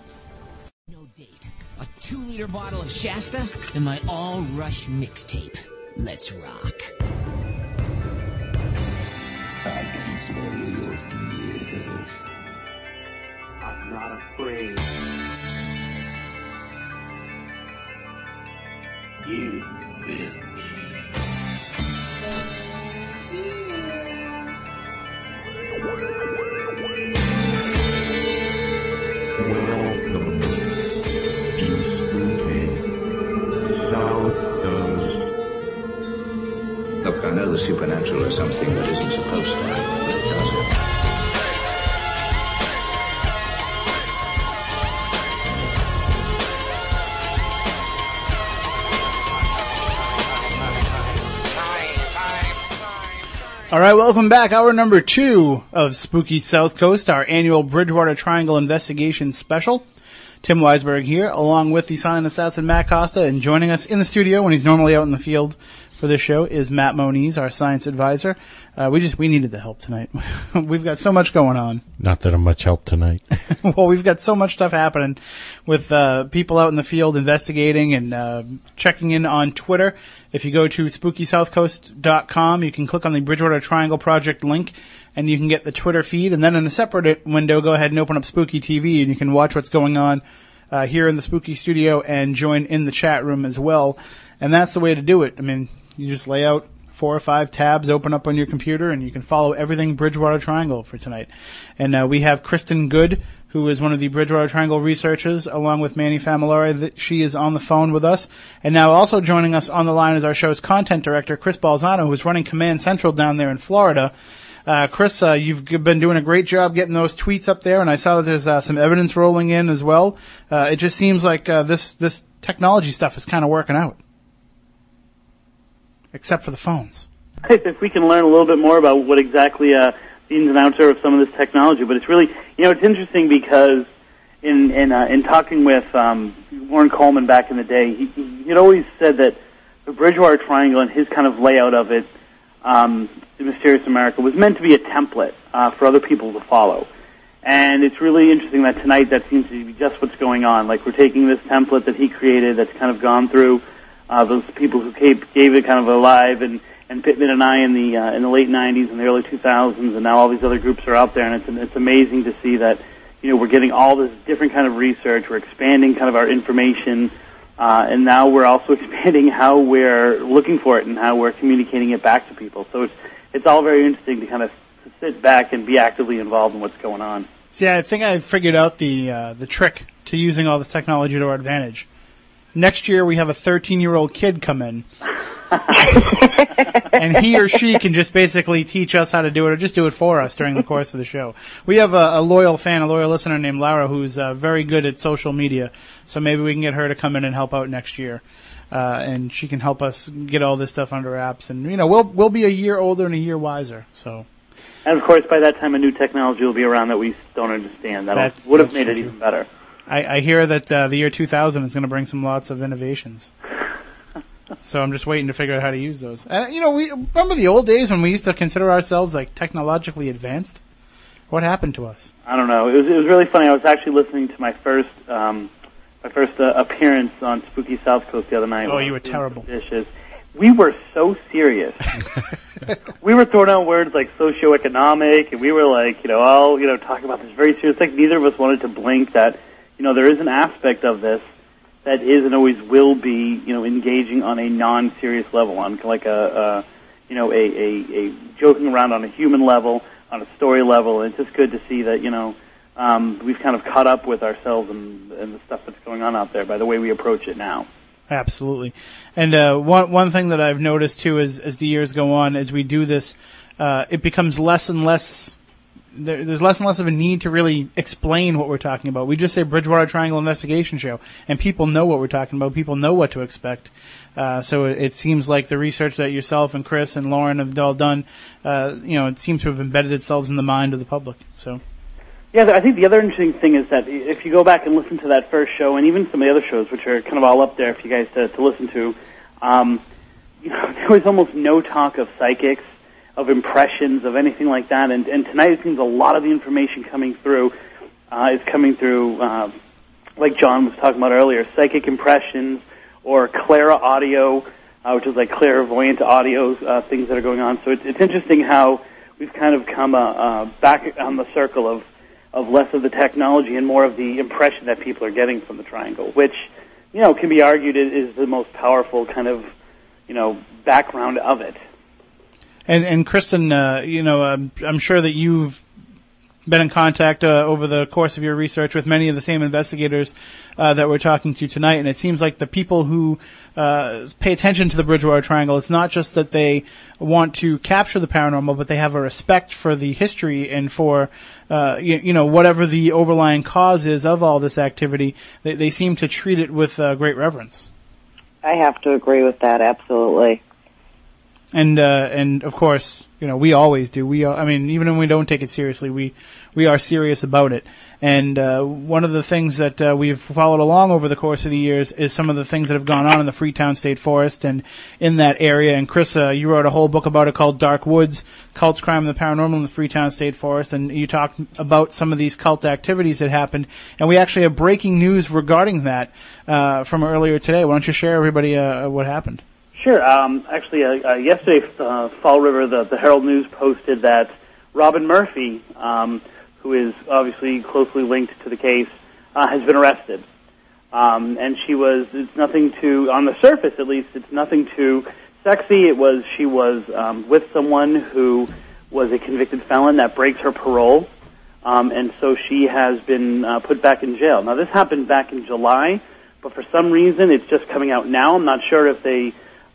Two liter bottle of Shasta and my all rush mixtape. Let's rock. I'm not afraid. You supernatural is something that isn't supposed to happen, but it does. All right, welcome back. Hour number two of Spooky South Coast, our annual Bridgewater Triangle investigation special. Tim Weisberg here, along with the silent assassin Matt Costa, and joining us in the studio when he's normally out in the field for this show is Matt Moniz, our science advisor. Uh, we just we needed the help tonight. <laughs> We've got so much going on. Not that I'm much help tonight. <laughs> well, we've got so much stuff happening with uh, people out in the field investigating and uh, checking in on Twitter. If you go to spookysouthcoast.com, you can click on the Bridgewater Triangle Project link and you can get the Twitter feed. And then in a separate window, go ahead and open up Spooky TV and you can watch what's going on uh, here in the Spooky Studio and join in the chat room as well. And that's the way to do it. I mean, you just lay out four or five tabs open up on your computer and you can follow everything Bridgewater Triangle for tonight. And uh, we have Kristen Good, who is one of the Bridgewater Triangle researchers, along with Manny Familari. That she is on the phone with us. And now also joining us on the line is our show's content director, Chris Balzano, who is running Command Central down there in Florida. Uh, Chris, uh, you've been doing a great job getting those tweets up there, and I saw that there's uh, some evidence rolling in as well. Uh, it just seems like uh, this this technology stuff is kind of working out, except for the phones. if we can learn a little bit more about what exactly uh, the ins and outs are of some of this technology. But it's really, you know, it's interesting because in in uh, in talking with um, Warren Coleman back in the day, he he had always said that the Bridgewater Triangle and his kind of layout of it, um, the Mysterious America, was meant to be a template uh, for other people to follow. And it's really interesting that tonight that seems to be just what's going on. Like we're taking this template that he created that's kind of gone through uh, those people who gave, gave it kind of a live and and Pittman and I in the uh, in the late '90s and the early 2000s, and now all these other groups are out there, and it's it's amazing to see that you know we're getting all this different kind of research, we're expanding kind of our information, uh, and now we're also <laughs> expanding how we're looking for it and how we're communicating it back to people. So it's it's all very interesting to kind of sit back and be actively involved in what's going on. See, I think I figured out the uh, the trick to using all this technology to our advantage. Next year, we have a 13 year old kid come in, <laughs> and he or she can just basically teach us how to do it, or just do it for us during the course of the show. We have a, a loyal fan, a loyal listener named Laura, who's uh, very good at social media. So maybe we can get her to come in and help out next year. Uh, and she can help us get all this stuff under wraps, and you know we'll we'll be a year older and a year wiser. So And of course, by that time, a new technology will be around that we don't understand. That would have made it even better. I, I hear that uh, the year 2000 is going to bring some lots of innovations. so I'm just waiting to figure out how to use those. And you know, we remember the old days when we used to consider ourselves like technologically advanced. What happened to us? I don't know. It was it was really funny. I was actually listening to my first um, my first uh, appearance on Spooky South Coast the other night. Oh, you were terrible. Dishes. We were so serious. <laughs> we were throwing out words like socioeconomic, and we were like, you know, all you know, talking about this very serious thing. Neither of us wanted to blink that, you know, there is an aspect of this that is and always will be, you know, engaging on a non-serious level, on like a, a you know, a, a, a joking around on a human level, on a story level. And it's just good to see that, you know, um, we've kind of caught up with ourselves and, and the stuff that's going on out there by the way we approach it now. Absolutely. And uh, one one thing that I've noticed too is as the years go on, as we do this, uh, it becomes less and less. There, there's less and less of a need to really explain what we're talking about. We just say Bridgewater Triangle Investigation Show, and people know what we're talking about. People know what to expect. Uh, so it, it seems like the research that yourself and Chris and Loren have all done, uh, you know, it seems to have embedded itself in the mind of the public. So. Yeah, I think the other interesting thing is that if you go back and listen to that first show, and even some of the other shows, which are kind of all up there for you guys to, to listen to, um, you know, <laughs> there was almost no talk of psychics, of impressions, of anything like that. And, and tonight it seems a lot of the information coming through uh, is coming through, uh, like John was talking about earlier, psychic impressions or Clara audio, uh, which is like clairvoyant audio uh, things that are going on. So it's, it's interesting how we've kind of come uh, uh, back on the circle of of less of the technology and more of the impression that people are getting from the triangle, which, you know, can be argued is, is the most powerful kind of, you know, background of it. And and Kristen, uh, you know, um, I'm sure that you've been in contact uh, over the course of your research with many of the same investigators uh, that we're talking to tonight, and it seems like the people who uh, pay attention to the Bridgewater Triangle, it's not just that they want to capture the paranormal, but they have a respect for the history and for uh, you, you know whatever the overlying cause is of all this activity. They, they seem to treat it with uh, great reverence. I have to agree with that, absolutely. And uh, and of course, you know, we always do. We, uh, I mean, even when we don't take it seriously, we we are serious about it. And uh, one of the things that uh, we've followed along over the course of the years is some of the things that have gone on in the Freetown State Forest and in that area. And Chris, uh, you wrote a whole book about it called Dark Woods: Cults, Crime, and the Paranormal in the Freetown State Forest. And you talked about some of these cult activities that happened. And we actually have breaking news regarding that uh, from earlier today. Why don't you share everybody uh, what happened? Sure. Um, actually, uh, uh, yesterday, uh, Fall River, the, the Herald News posted that Robin Murphy, um, who is obviously closely linked to the case, uh, has been arrested. Um, and she was, it's nothing too, on the surface at least, it's nothing too sexy. It was, she was um, with someone who was a convicted felon that breaks her parole. Um, and so she has been uh, put back in jail. Now, this happened back in July, but for some reason it's just coming out now. I'm not sure if they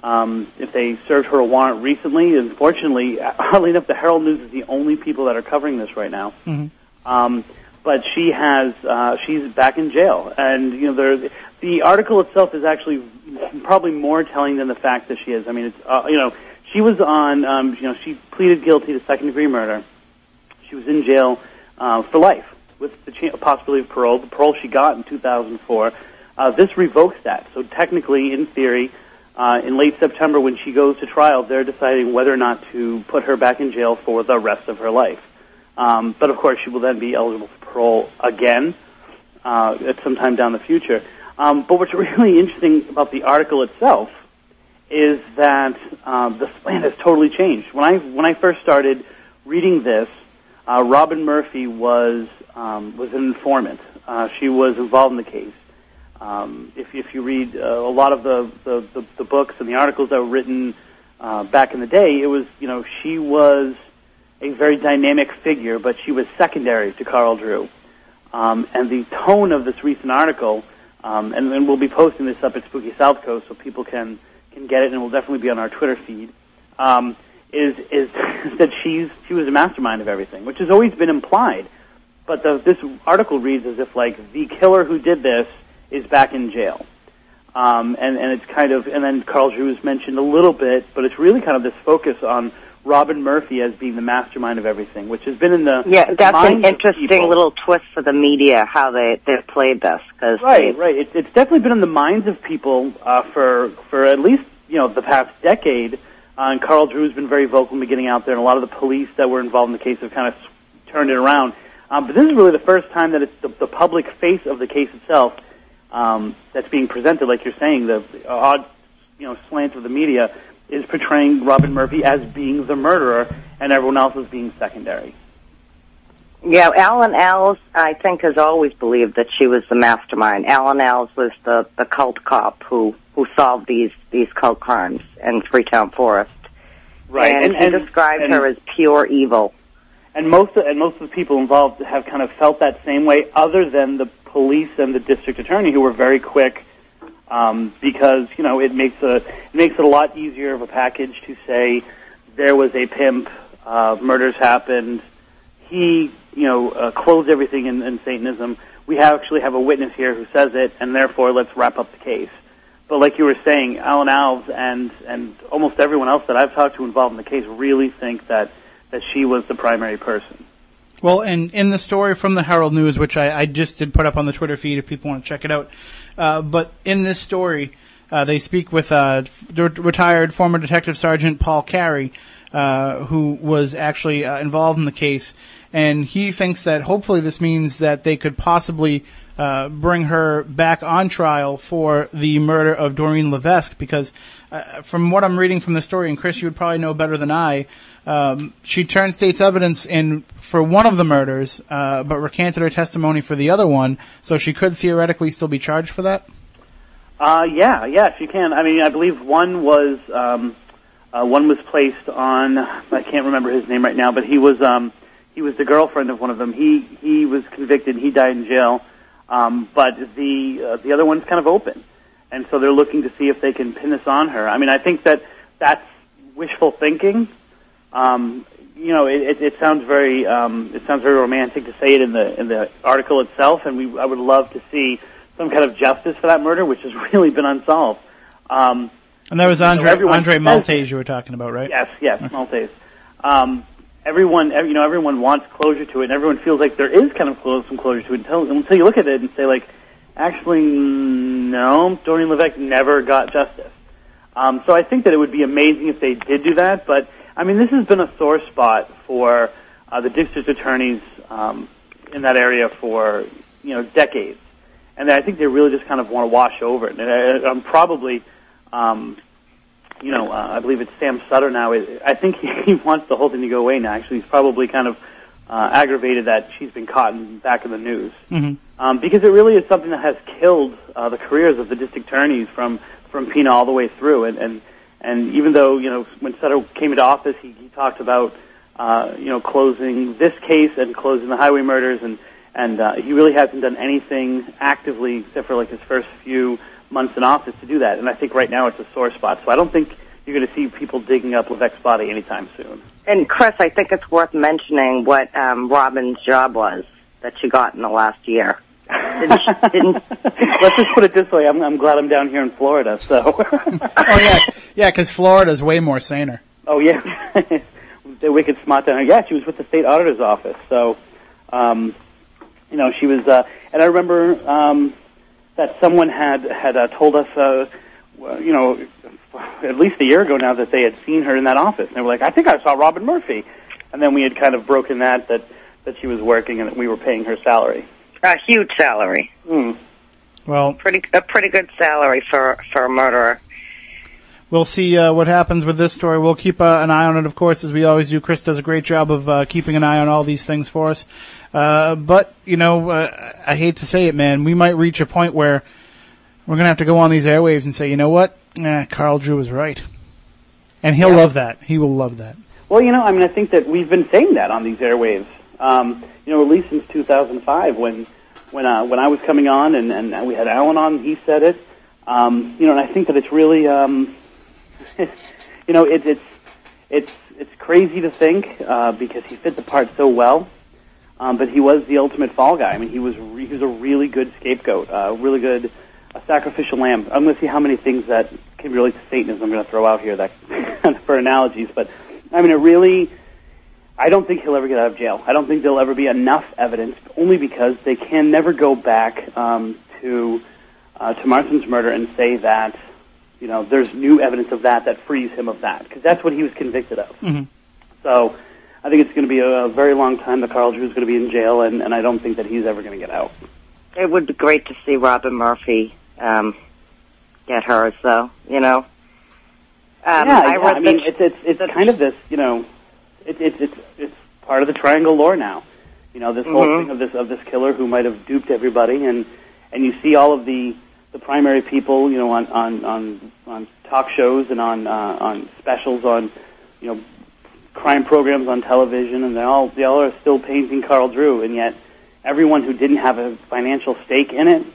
um, if they served her a warrant recently. Unfortunately, <laughs> oddly enough, the Herald News is the only people that are covering this right now. Mm-hmm. Um, but she has uh, she's back in jail, and you know there, the article itself is actually probably more telling than the fact that she is. I mean, it's uh, you know she was on um, you know she pleaded guilty to second degree murder. She was in jail uh, for life with the ch- possibility of parole. The parole she got in 2004. Uh, this revokes that. So technically, in theory, uh, in late September when she goes to trial, they're deciding whether or not to put her back in jail for the rest of her life. Um, but of course, she will then be eligible for parole again uh, at some time down the future. Um, but what's <laughs> really interesting about the article itself is that um, the plan has totally changed. When I when I first started reading this, uh, Robin Murphy was um, was an informant. Uh, she was involved in the case. Um, if, if you read uh, a lot of the, the, the, the books and the articles that were written uh, back in the day, it was you know she was a very dynamic figure, but she was secondary to Carl Drew. Um, and the tone of this recent article, um, and, and we'll be posting this up at Spooky South Coast so people can can get it, and it will definitely be on our Twitter feed. Um, is is <laughs> that she's she was a mastermind of everything, which has always been implied. But the, this article reads as if like the killer who did this is back in jail. Um, and, and it's kind of, and then Carl Drew is mentioned a little bit, but it's really kind of this focus on Robin Murphy as being the mastermind of everything, which has been in the Yeah, that's an interesting little twist for the media how they they played this because Right, right. It, it's definitely been in the minds of people uh, for for at least you know the past decade. Uh, and Carl Drew's been very vocal in getting out there, and a lot of the police that were involved in the case have kind of turned it around. Um, but this is really the first time that it's the, the public face of the case itself um, that's being presented. Like you're saying, the odd you know slant of the media is portraying Robin Murphy as being the murderer, and everyone else as being secondary. Yeah, Alan Alves, I think, has always believed that she was the mastermind. Alan Alves was the, the cult cop who, who solved these, these cult crimes in Freetown Forest. Right, And, and- he and- described and- her as pure evil. and most of, and most of the people involved have kind of felt that same way, other than the police and the district attorney, who were very quick, um, because you know it makes a it makes it a lot easier of a package to say there was a pimp, uh, murders happened, he you know uh, clothes everything in, in Satanism. We have, actually have a witness here who says it, and therefore let's wrap up the case. But like you were saying, Alan Alves and and almost everyone else that I've talked to involved in the case really think that that she was the primary person. Well, and in the story from the Herald News, which I, I just did put up on the Twitter feed if people want to check it out, uh, but in this story, uh, they speak with uh, retired former Detective Sergeant Paul Carey, uh, who was actually uh, involved in the case, and he thinks that hopefully this means that they could possibly uh, bring her back on trial for the murder of Doreen Levesque, because uh, from what I'm reading from the story, and Chris, you would probably know better than I, um, she turned state's evidence in for one of the murders, uh, but recanted her testimony for the other one, so she could theoretically still be charged for that. Uh, yeah, yes, you can. I mean, I believe one was um, uh, one was placed on. I can't remember his name right now, but he was um, he was the girlfriend of one of them. He he was convicted. He died in jail, um, but the uh, the other one's kind of open, and so they're looking to see if they can pin this on her. I mean, I think that that's wishful thinking. Um, you know, it, it, it sounds very um, it sounds very romantic to say it in the in the article itself, and we I would love to see some kind of justice for that murder, which has <laughs> really been unsolved. Um, And that was Andre Andre Maltais you were talking about, right? Yes, yes, Maltais. Um, everyone, ev- you know, everyone wants closure to it, and everyone feels like there is kind of close, some closure to it until, until you look at it and say, like, actually, no, Doreen Levesque never got justice. Um, so I think that it would be amazing if they did do that, but I mean, this has been a sore spot for uh, the district attorneys um, in that area for you know decades, and I think they really just kind of want to wash over it. And I, I'm probably, um, you know, uh, I believe it's Sam Sutter now. I I think he, he wants the whole thing to go away now. Actually, he's probably kind of uh, aggravated that she's been caught in back in the news Mm-hmm. um, because it really is something that has killed uh, the careers of the district attorneys from from Pina all the way through. And and, and even though you know when Sutter came into office, he, he talked about uh, you know closing this case and closing the highway murders, and and uh, he really hasn't done anything actively except for like his first few months in office to do that. And I think right now it's a sore spot. So I don't think you're going to see people digging up Levesque's body anytime soon. And Chris, I think it's worth mentioning what um, Robin's job was that she got in the last year. Didn't didn't, <laughs> Let's just put it this way: I'm, I'm glad I'm down here in Florida. So, oh yeah, yeah, because Florida's way more saner. oh yeah, <laughs> the wicked smart down here. Yeah, she was with the state auditor's office. So, um, you know, she was. Uh, and I remember um, that someone had had uh, told us, uh, you know, at least a year ago now that they had seen her in that office. And they were like, "I think I saw Robin Murphy," and then we had kind of broken that that that she was working and that we were paying her salary. A huge salary. Hmm. Well, Pretty a pretty good salary for for a murderer. We'll see uh, what happens with this story. We'll keep uh, an eye on it, of course, as we always do. Chris does a great job of uh, keeping an eye on all these things for us. Uh, but you know, uh, I hate to say it, man. We might reach a point where we're gonna have to go on these airwaves and say, you know what, eh, Carl Drew was right, and he'll love that. He will love that. Well, you know, I mean, I think that we've been saying that on these airwaves. Um, you know, at least since 2005, when when uh, when I was coming on and, and we had Alan on, he said it. Um, you know, and I think that it's really, um, <laughs> you know, it, it's it's it's crazy to think uh, because he fit the part so well. Um, but he was the ultimate fall guy. I mean, he was re- he was a really good scapegoat, uh, really good a sacrificial lamb. I'm going to see how many things that can relate to Satanism I'm going to throw out here that <laughs> for analogies. But I mean, it really. I don't think he'll ever get out of jail. I don't think there'll ever be enough evidence, only because they can never go back um, to uh, to Marsden's murder and say that you know there's new evidence of that that frees him of that because that's what he was convicted of. Mm-hmm. So I think it's going to be a, a very long time that Carl Drew's going to be in jail, and, and I don't think that he's ever going to get out. It would be great to see Robin Murphy um, get hers, though. You know. Um, yeah, I yeah, I mean, it's it's it's kind of this, you know, it, it's it's it's part of the triangle lore now. You know, this whole Mhm. thing of this of this killer who might have duped everybody, and and you see all of the the primary people, you know, on on on on talk shows and on uh, on specials on, you know, crime programs on television, and they all they all are still painting Carl Drew, and yet everyone who didn't have a financial stake in it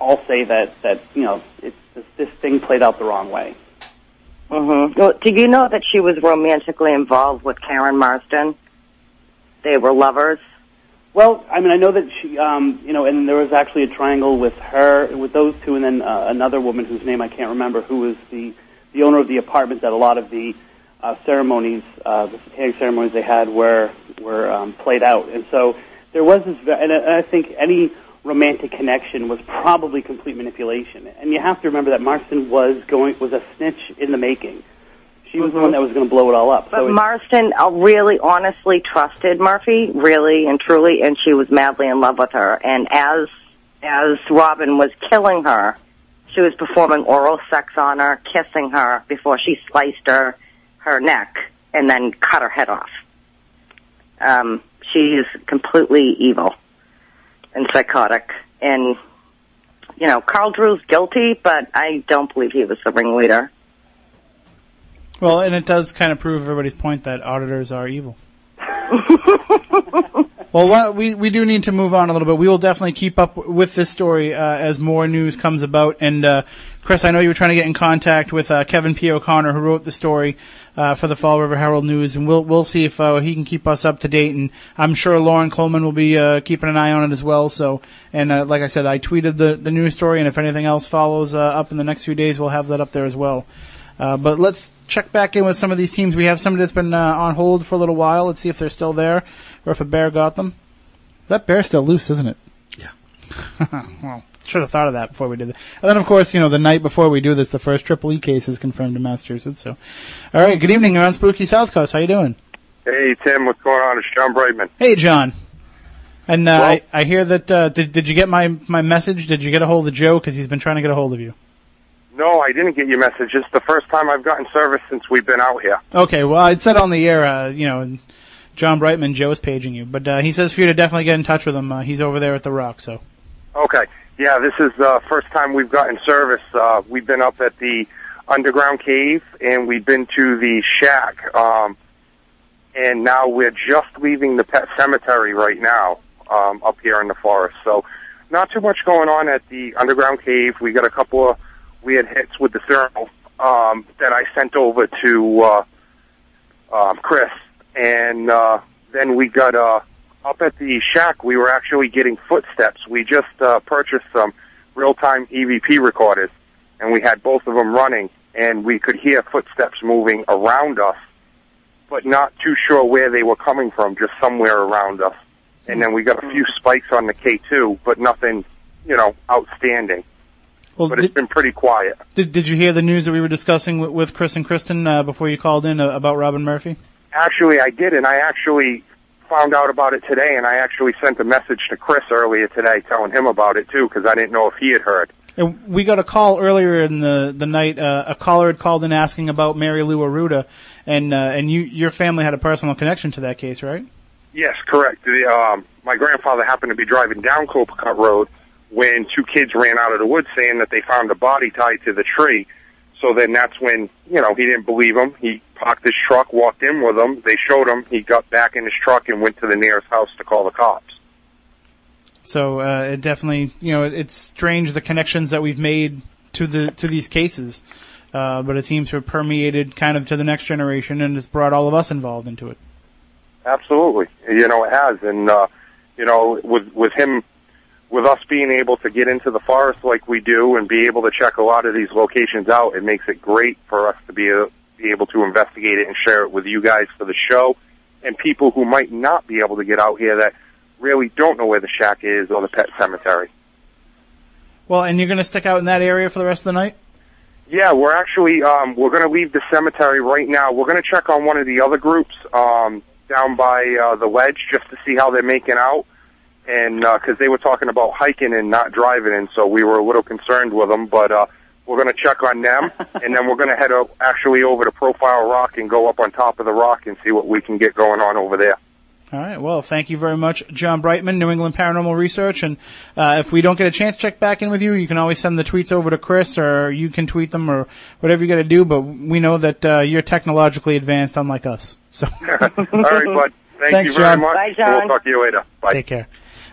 all say that that you know it's this, this thing played out the wrong way. Mm-hmm. Well, did you know that she was romantically involved with Karen Marsden? They were lovers. Well, I mean, I know that she, um, you know, and there was actually a triangle with her, with those two, and then uh, another woman whose name I can't remember, who was the the owner of the apartment that a lot of the uh, ceremonies, uh, the satanic ceremonies they had, were were um, played out, and so there was this, and I, and I think any romantic connection was probably complete manipulation, and you have to remember that Marsden was going was a snitch in the making. She was the one that was going to blow it all up. But so Marsden uh, really, honestly trusted Murphy, really and truly, and she was madly in love with her. And as as Robin was killing her, she was performing oral sex on her, kissing her before she sliced her her neck and then cut her head off. Um, she is completely evil and psychotic, and you know Carl Drew's guilty, but I don't believe he was the ringleader. Well, and it does kind of prove everybody's point that auditors are evil. <laughs> well, we we do need to move on a little bit. We will definitely keep up with this story uh, as more news comes about. And uh, Chris, I know you were trying to get in contact with uh, Kevin P. O'Connor, who wrote the story uh, for the Fall River Herald News, and we'll we'll see if uh, he can keep us up to date. And I'm sure Loren Coleman will be uh, keeping an eye on it as well. So, and like I said, I tweeted the the news story, and if anything else follows up in the next few days, we'll have that up there as well. Uh, but let's check back in with some of these teams. We have somebody that's been uh, on hold for a little while. Let's see if they're still there or if a bear got them. That bear's still loose, isn't it? Yeah. <laughs> well, should have thought of that before we did that. And then, of course, you know, the night before we do this, the first Triple E case is confirmed in Massachusetts. So, all right. Good evening. You're on Spooky South Coast. How you doing? Hey Tim, what's going on? It's John Brightman. Hey, John. And uh, I, I hear that uh, did did you get my my message? Did you get a hold of Joe because he's been trying to get a hold of you? No, I didn't get your message. It's the first time I've gotten service since we've been out here. Okay, well, I'd said on the air, uh, you know, John Brightman, Joe's paging you, but uh, he says for you to definitely get in touch with him. Uh, he's over there at the Rock, so. Okay. Yeah, this is the first time we've gotten service. Uh, we've been up at the underground cave and we've been to the shack. Um, and now we're just leaving the pet cemetery right now um, up here in the forest. So not too much going on at the underground cave. We got a couple of weird hits with the thermal um, that I sent over to uh, um, Chris, and uh, then we got uh, up at the shack. We were actually getting footsteps. We just uh, purchased some real-time EVP recorders, and we had both of them running, and we could hear footsteps moving around us, but not too sure where they were coming from. Just somewhere around us, and then we got a few spikes on the K2, but nothing, you know, outstanding. Well, but it's been pretty quiet. Did Did you hear the news that we were discussing with, with Chris and Kristen uh, before you called in uh, about Robin Murphy? Actually, I did, and I actually found out about it today, and I actually sent a message to Chris earlier today telling him about it too, because I didn't know if he had heard. And we got a call earlier in the the night. Uh, a caller had called in asking about Mary Lou Arruda, and uh, and you your family had a personal connection to that case, right? Yes, correct. The, um, my grandfather happened to be driving down Copicut Road when two kids ran out of the woods saying that they found a body tied to the tree. So then that's when, you know, he didn't believe them. He parked his truck, walked in with them. They showed him. He got back in his truck and went to the nearest house to call the cops. So uh, it definitely, you know, it's strange the connections that we've made to the to these cases, uh, but it seems to have permeated kind of to the next generation and has brought all of us involved into it. Absolutely. You know, it has. And, uh, you know, with, with him, with us being able to get into the forest like we do and be able to check a lot of these locations out, it makes it great for us to be, uh, be able to investigate it and share it with you guys for the show, and people who might not be able to get out here that really don't know where the shack is or the pet cemetery. Well, and you're going to stick out in that area for the rest of the night? Yeah, we're actually um, we're going to leave the cemetery right now. We're going to check on one of the other groups um, down by uh, the ledge just to see how they're making out, and because they were talking about hiking and not driving, and so we were a little concerned with them. But uh, we're going to check on them, <laughs> and then we're going to head up, actually over to Profile Rock and go up on top of the rock and see what we can get going on over there. All right. Well, thank you very much, John Brightman, New England Paranormal Research. And uh, if we don't get a chance to check back in with you, you can always send the tweets over to Chris, or you can tweet them, or whatever you got to do. But we know that uh, you're technologically advanced, unlike us. So <laughs> All right, bud. <laughs> Thank Thanks, you very John. much. Bye, John. We'll talk to you later. Bye. take care.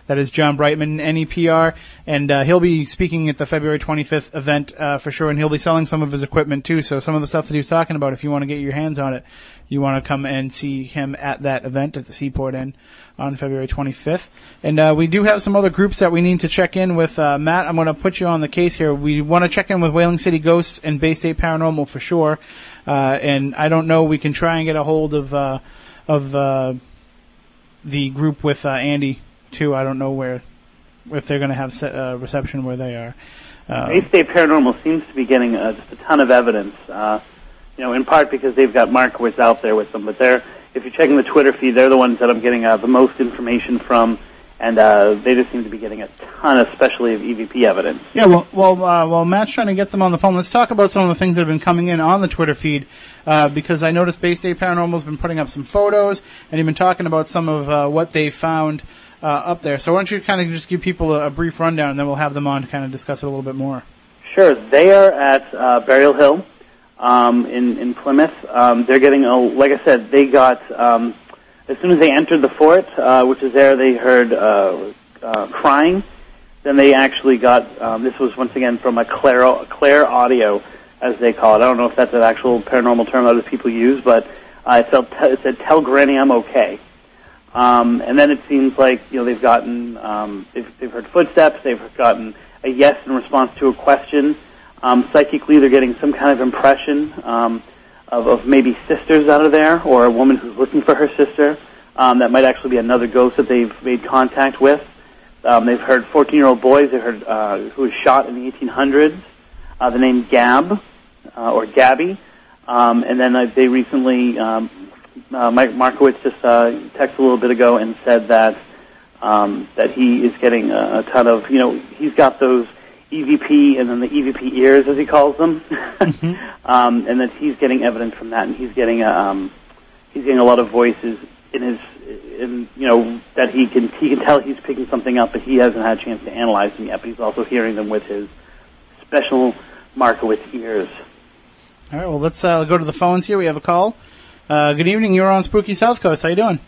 That is John Brightman, NEPR, and uh, he'll be speaking at the February 25th event uh, for sure, and he'll be selling some of his equipment too. So some of the stuff that he was talking about, if you want to get your hands on it, you want to come and see him at that event at the Seaport Inn on February 25th. And uh, we do have some other groups that we need to check in with. Uh, Matt, I'm going to put you on the case here. We want to check in with Whaling City Ghosts and Bay State Paranormal for sure. Uh, and I don't know, we can try and get a hold of uh, of uh, the group with uh, Andy too. I don't know where if they're going to have se- uh, reception where they are. Uh, Bay State Paranormal seems to be getting uh, just a ton of evidence. Uh, you know, in part because they've got Markowitz out there with them, but they're if you're checking the Twitter feed, they're the ones that I'm getting uh, the most information from, and uh, they just seem to be getting a ton, especially of EVP evidence. Yeah, well, well, uh, while Matt's trying to get them on the phone, let's talk about some of the things that have been coming in on the Twitter feed. Uh, because I noticed Bay State Paranormal's been putting up some photos, and you've been talking about some of uh, what they found uh, up there. So why don't you kind of just give people a, a brief rundown, and then we'll have them on to kind of discuss it a little bit more. Sure, they are at uh, Burial Hill um, in in Plymouth. Um, they're getting a like I said, they got um, as soon as they entered the fort, uh, which is there, they heard uh, uh, crying. Then they actually got um, this was once again from a Claire Claire Audio, as they call it. I don't know if that's an actual paranormal term that other people use, but uh, it, it said "Tell Granny I'm okay." Um, and then it seems like you know they've gotten um, they've, they've heard footsteps, they've gotten a yes in response to a question. Um, psychically, they're getting some kind of impression um, of, of maybe sisters out of there, or a woman who's looking for her sister. Um, that might actually be another ghost that they've made contact with. Um, they've heard 14-year-old boys. They heard uh, who was shot in the 1800s. Uh, the name Gab uh, or Gabby, um, and then uh, they recently um, uh, Mike Markowitz just uh, texted a little bit ago and said that um, that he is getting a, a ton of you know he's got those EVP and then the EVP ears as he calls them, <laughs> um, and that he's getting evidence from that, and he's getting a, um, he's getting a lot of voices in his in you know that he can he can tell he's picking something up, but he hasn't had a chance to analyze them yet. But he's also hearing them with his special Markowitz ears. All right, well, let's uh, go to the phones here. We have a call. Uh, good evening. You're on Spooky South Coast. How you doing?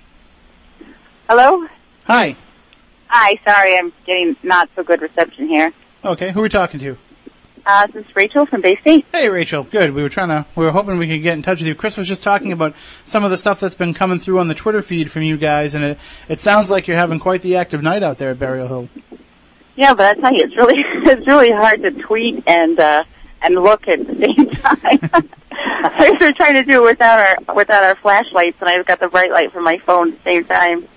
Hello? Hi. Hi, sorry, I'm getting not so good reception here. Okay, who are we talking to? Uh, this is Rachel from Bay State. Hey, Rachel. Good. We were trying to. We were hoping we could get in touch with you. Chris was just talking about some of the stuff that's been coming through on the Twitter feed from you guys, and it it sounds like you're having quite the active night out there at Burial Hill. Yeah, but I tell you, it's really <laughs> it's really hard to tweet and uh, and look at the same <laughs> time. I was trying to do it without our without our flashlights, and I've got the bright light from my phone at the same time.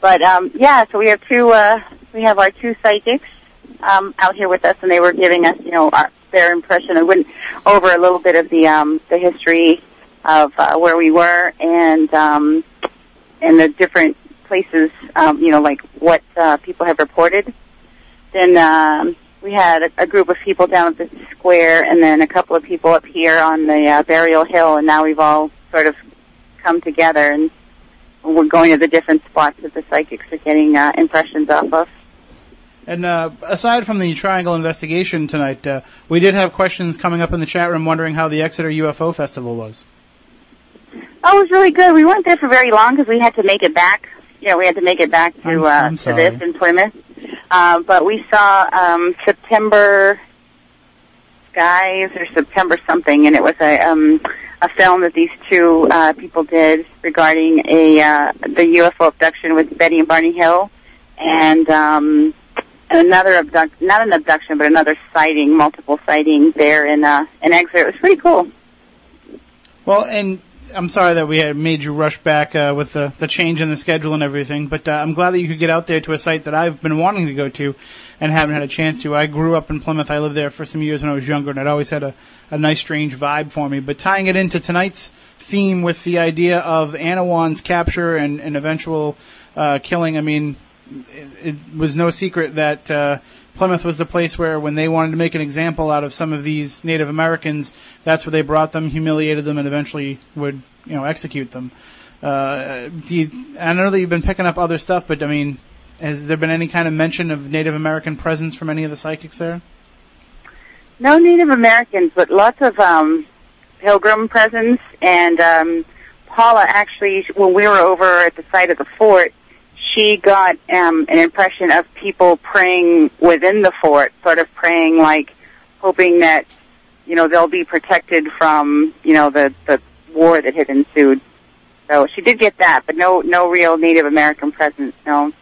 But um, yeah, so we have two. Uh, we have our two psychics um, out here with us, and they were giving us, you know, our, their impression. I went over a little bit of the um, the history of uh, where we were and um, and the different places, um, you know, like what uh, people have reported. Then um, we had a, a group of people down at the square, and then a couple of people up here on the uh, burial hill, and now we've all sort of come together, and we're going to the different spots that the psychics are getting uh, impressions off of. And uh, aside from the triangle investigation tonight, uh, we did have questions coming up in the chat room wondering how the Exeter UFO Festival was. Oh, it was really good. We weren't there for very long because we had to make it back. You know, we had to make it back to I'm- uh, I'm to this in Plymouth. Uh, but we saw um, September Skies or September something, and it was a um, a film that these two uh, people did regarding a uh, the UFO abduction with Betty and Barney Hill, and um, another abduct not an abduction, but another sighting, multiple sightings there in uh, in Exeter. It was pretty cool. Well, and I'm sorry that we had made you rush back uh, with the, the change in the schedule and everything, but uh, I'm glad that you could get out there to a site that I've been wanting to go to and haven't had a chance to. I grew up in Plymouth. I lived there for some years when I was younger, and it always had a, a nice, strange vibe for me. But tying it into tonight's theme with the idea of Anawan's capture and, and eventual uh, killing, I mean, it, it was no secret that uh, Plymouth was the place where, when they wanted to make an example out of some of these Native Americans, that's where they brought them, humiliated them, and eventually would, you know, execute them. Uh, do you, I know that you've been picking up other stuff, but I mean, has there been any kind of mention of Native American presence from any of the psychics there? No Native Americans, but lots of um, pilgrim presence. And um, Paula actually, when we were over at the site of the fort, she got um, an impression of people praying within the fort, sort of praying like hoping that you know they'll be protected from you know the the war that had ensued. So she did get that, but no no real Native American presence. No.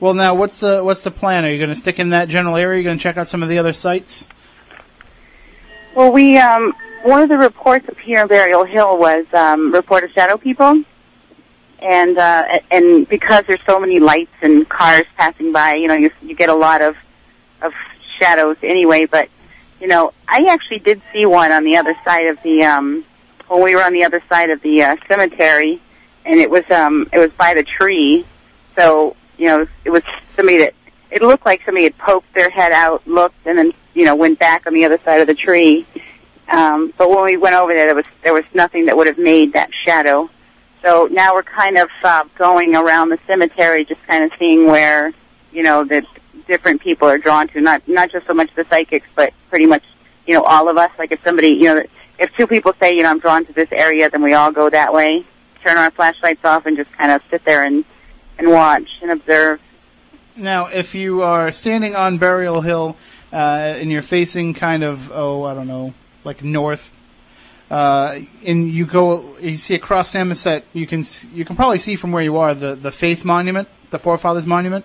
Well, now what's the what's the plan? Are you going to stick in that general area? Are you going to check out some of the other sites? Well, we um, one of the reports up here in Burial Hill was um, report of shadow people, and uh, and because there's so many lights and cars passing by, you know, you you get a lot of of shadows anyway. But you know, I actually did see one on the other side of the um, when we were on the other side of the uh, cemetery, and it was um, it was by the tree. So you know, it was somebody that it looked like somebody had poked their head out, looked, and then you know went back on the other side of the tree. Um, but when we went over there, there was there was nothing that would have made that shadow. So now we're kind of uh, going around the cemetery, just kind of seeing where you know that different people are drawn to. Not not just so much the psychics, but pretty much you know all of us. Like if somebody you know if two people say you know I'm drawn to this area, then we all go that way. Turn our flashlights off and just kind of sit there and and watch and observe. Now, if you are standing on Burial Hill uh, and you're facing kind of oh I don't know like north, uh, and you go you see across Samoset, you can you can probably see from where you are the the Faith Monument, the Forefathers Monument,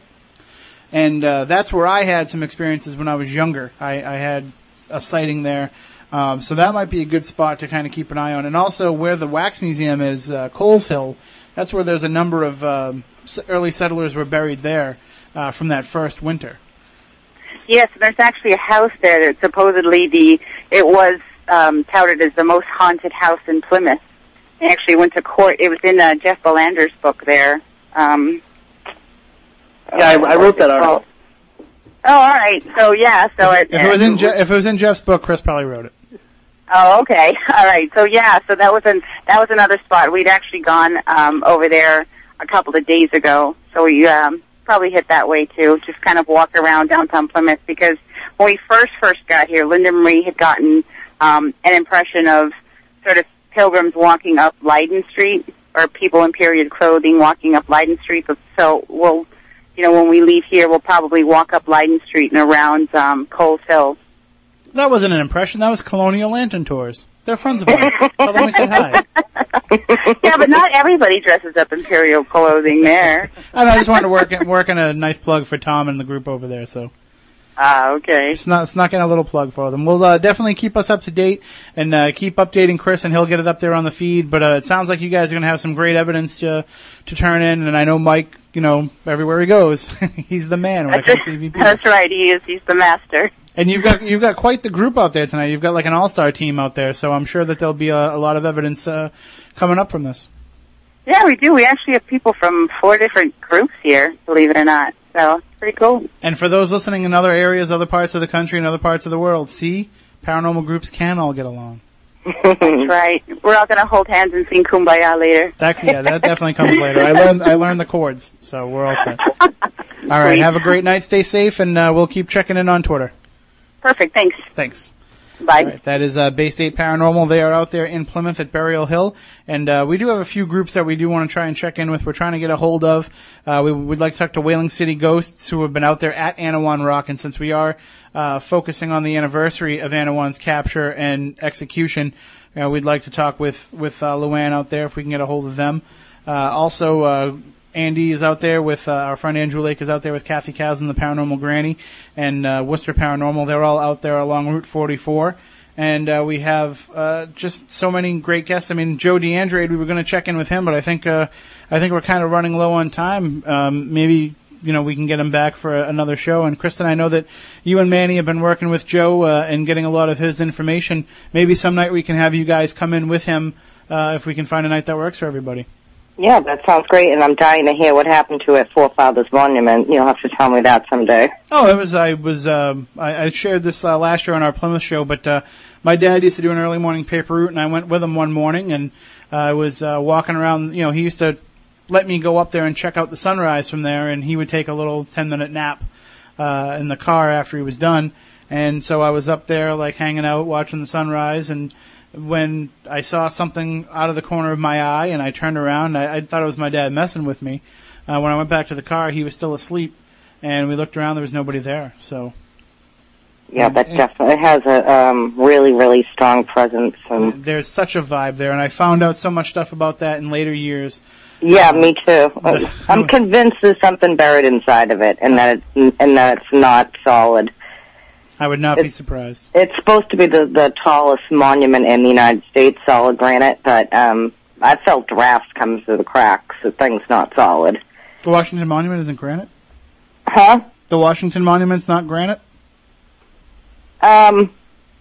and uh, that's where I had some experiences when I was younger. I, I had a sighting there. Um, so that might be a good spot to kind of keep an eye on, and also where the Wax Museum is, uh, Coles Hill. That's where there's a number of um, early settlers were buried there uh, from that first winter. Yes, there's actually a house there that supposedly the it was um, touted as the most haunted house in Plymouth. It actually went to court. It was in uh, Jeff Belanger's book there. Um, Yeah, I, I wrote that article. oh, all right. So yeah, so it, If it was in Je- if it was in Jeff's book, Chris probably wrote it. Oh, okay. <laughs> All right. So yeah, so that was an that was another spot. We'd actually gone um, over there a couple of days ago, so we um, probably hit that way too. Just kind of walk around downtown Plymouth because when we first first got here, Linda Marie had gotten um, an impression of sort of pilgrims walking up Leyden Street or people in period clothing walking up Leyden Street. So- So we'll, you know, when we leave here, we'll probably walk up Leyden Street and around um, Coles Hill. That wasn't an impression. That was Colonial Lantern Tours. They're friends of ours. <laughs> Tell them we said hi. yeah, but not everybody dresses up in imperial clothing there. <laughs> I, know, I just wanted to work in, work in a nice plug for Tom and the group over there. So Ah, okay. snuck, snuck in a little plug for them. We'll uh, definitely keep us up to date and uh, keep updating Chris, and he'll get it up there on the feed. But uh, it sounds like you guys are going to have some great evidence to to turn in. And I know Mike. You know, everywhere he goes, <laughs> he's the man when it comes to EVP. That's right. He is. He's the master. And you've got you've got quite the group out there tonight. You've got like an all star team out there, so I'm sure that there'll be a, a lot of evidence uh, coming up from this. Yeah, we do. We actually have people from four different groups here, believe it or not. So pretty cool. And for those listening in other areas, other parts of the country, and other parts of the world, see, paranormal groups can all get along. That's right. We're all going to hold hands and sing "Kumbaya" later. That yeah, that definitely comes later. I learned I learned the chords, so we're all set. All right, have a great night. Stay safe, and uh, we'll keep checking in on Twitter. Perfect. Thanks. Thanks. Bye. Right, that is uh, Bay State Paranormal. They are out there in Plymouth at Burial Hill, and uh, we do have a few groups that we do want to try and check in with. We're trying to get a hold of. Uh, we would like to talk to Whaling City Ghosts, who have been out there at Anawan Rock, and since we are uh, focusing on the anniversary of Anawan's capture and execution, uh, we'd like to talk with with uh, Luann out there if we can get a hold of them. Also. Andy is out there with uh, our friend Andrew Lake is out there with Kathy Cows and the Paranormal Granny and uh, Worcester Paranormal. They're all out there along Route 44. and uh, we have uh, just so many great guests. I mean, Joe DeAndrade, we were going to check in with him, but I think uh, I think we're kind of running low on time. Um, maybe you know we can get him back for another show. And Kristen, I know that you and Manny have been working with Joe uh, and getting a lot of his information. Maybe some night we can have you guys come in with him if we can find a night that works for everybody. Yeah, that sounds great, and I'm dying to hear what happened to it Forefathers Monument. You'll have to tell me that someday. Oh, it was I was um, I, I shared this uh, last year on our Plymouth show, but uh, my dad used to do an early morning paper route, and I went with him one morning, and uh, I was uh, walking around. You know, he used to let me go up there and check out the sunrise from there, and he would take a little ten minute nap uh, in the car after he was done, and so I was up there like hanging out watching the sunrise and when I saw something out of the corner of my eye and I turned around, I, I thought it was my dad messing with me. Uh, when I went back to the car, he was still asleep, and we looked around. There was nobody there. So Yeah, that definitely it has a um, really, really strong presence. And there's such a vibe there, and I found out so much stuff about that in later years. yeah, me too. <laughs> I'm convinced there's something buried inside of it, and that it's and that it's not solid. I would not be surprised. It's supposed to be the the tallest monument in the United States, solid granite, but um, I felt drafts come through the cracks. The thing's not solid. The Washington Monument isn't granite. Huh? The Washington Monument's not granite. Um,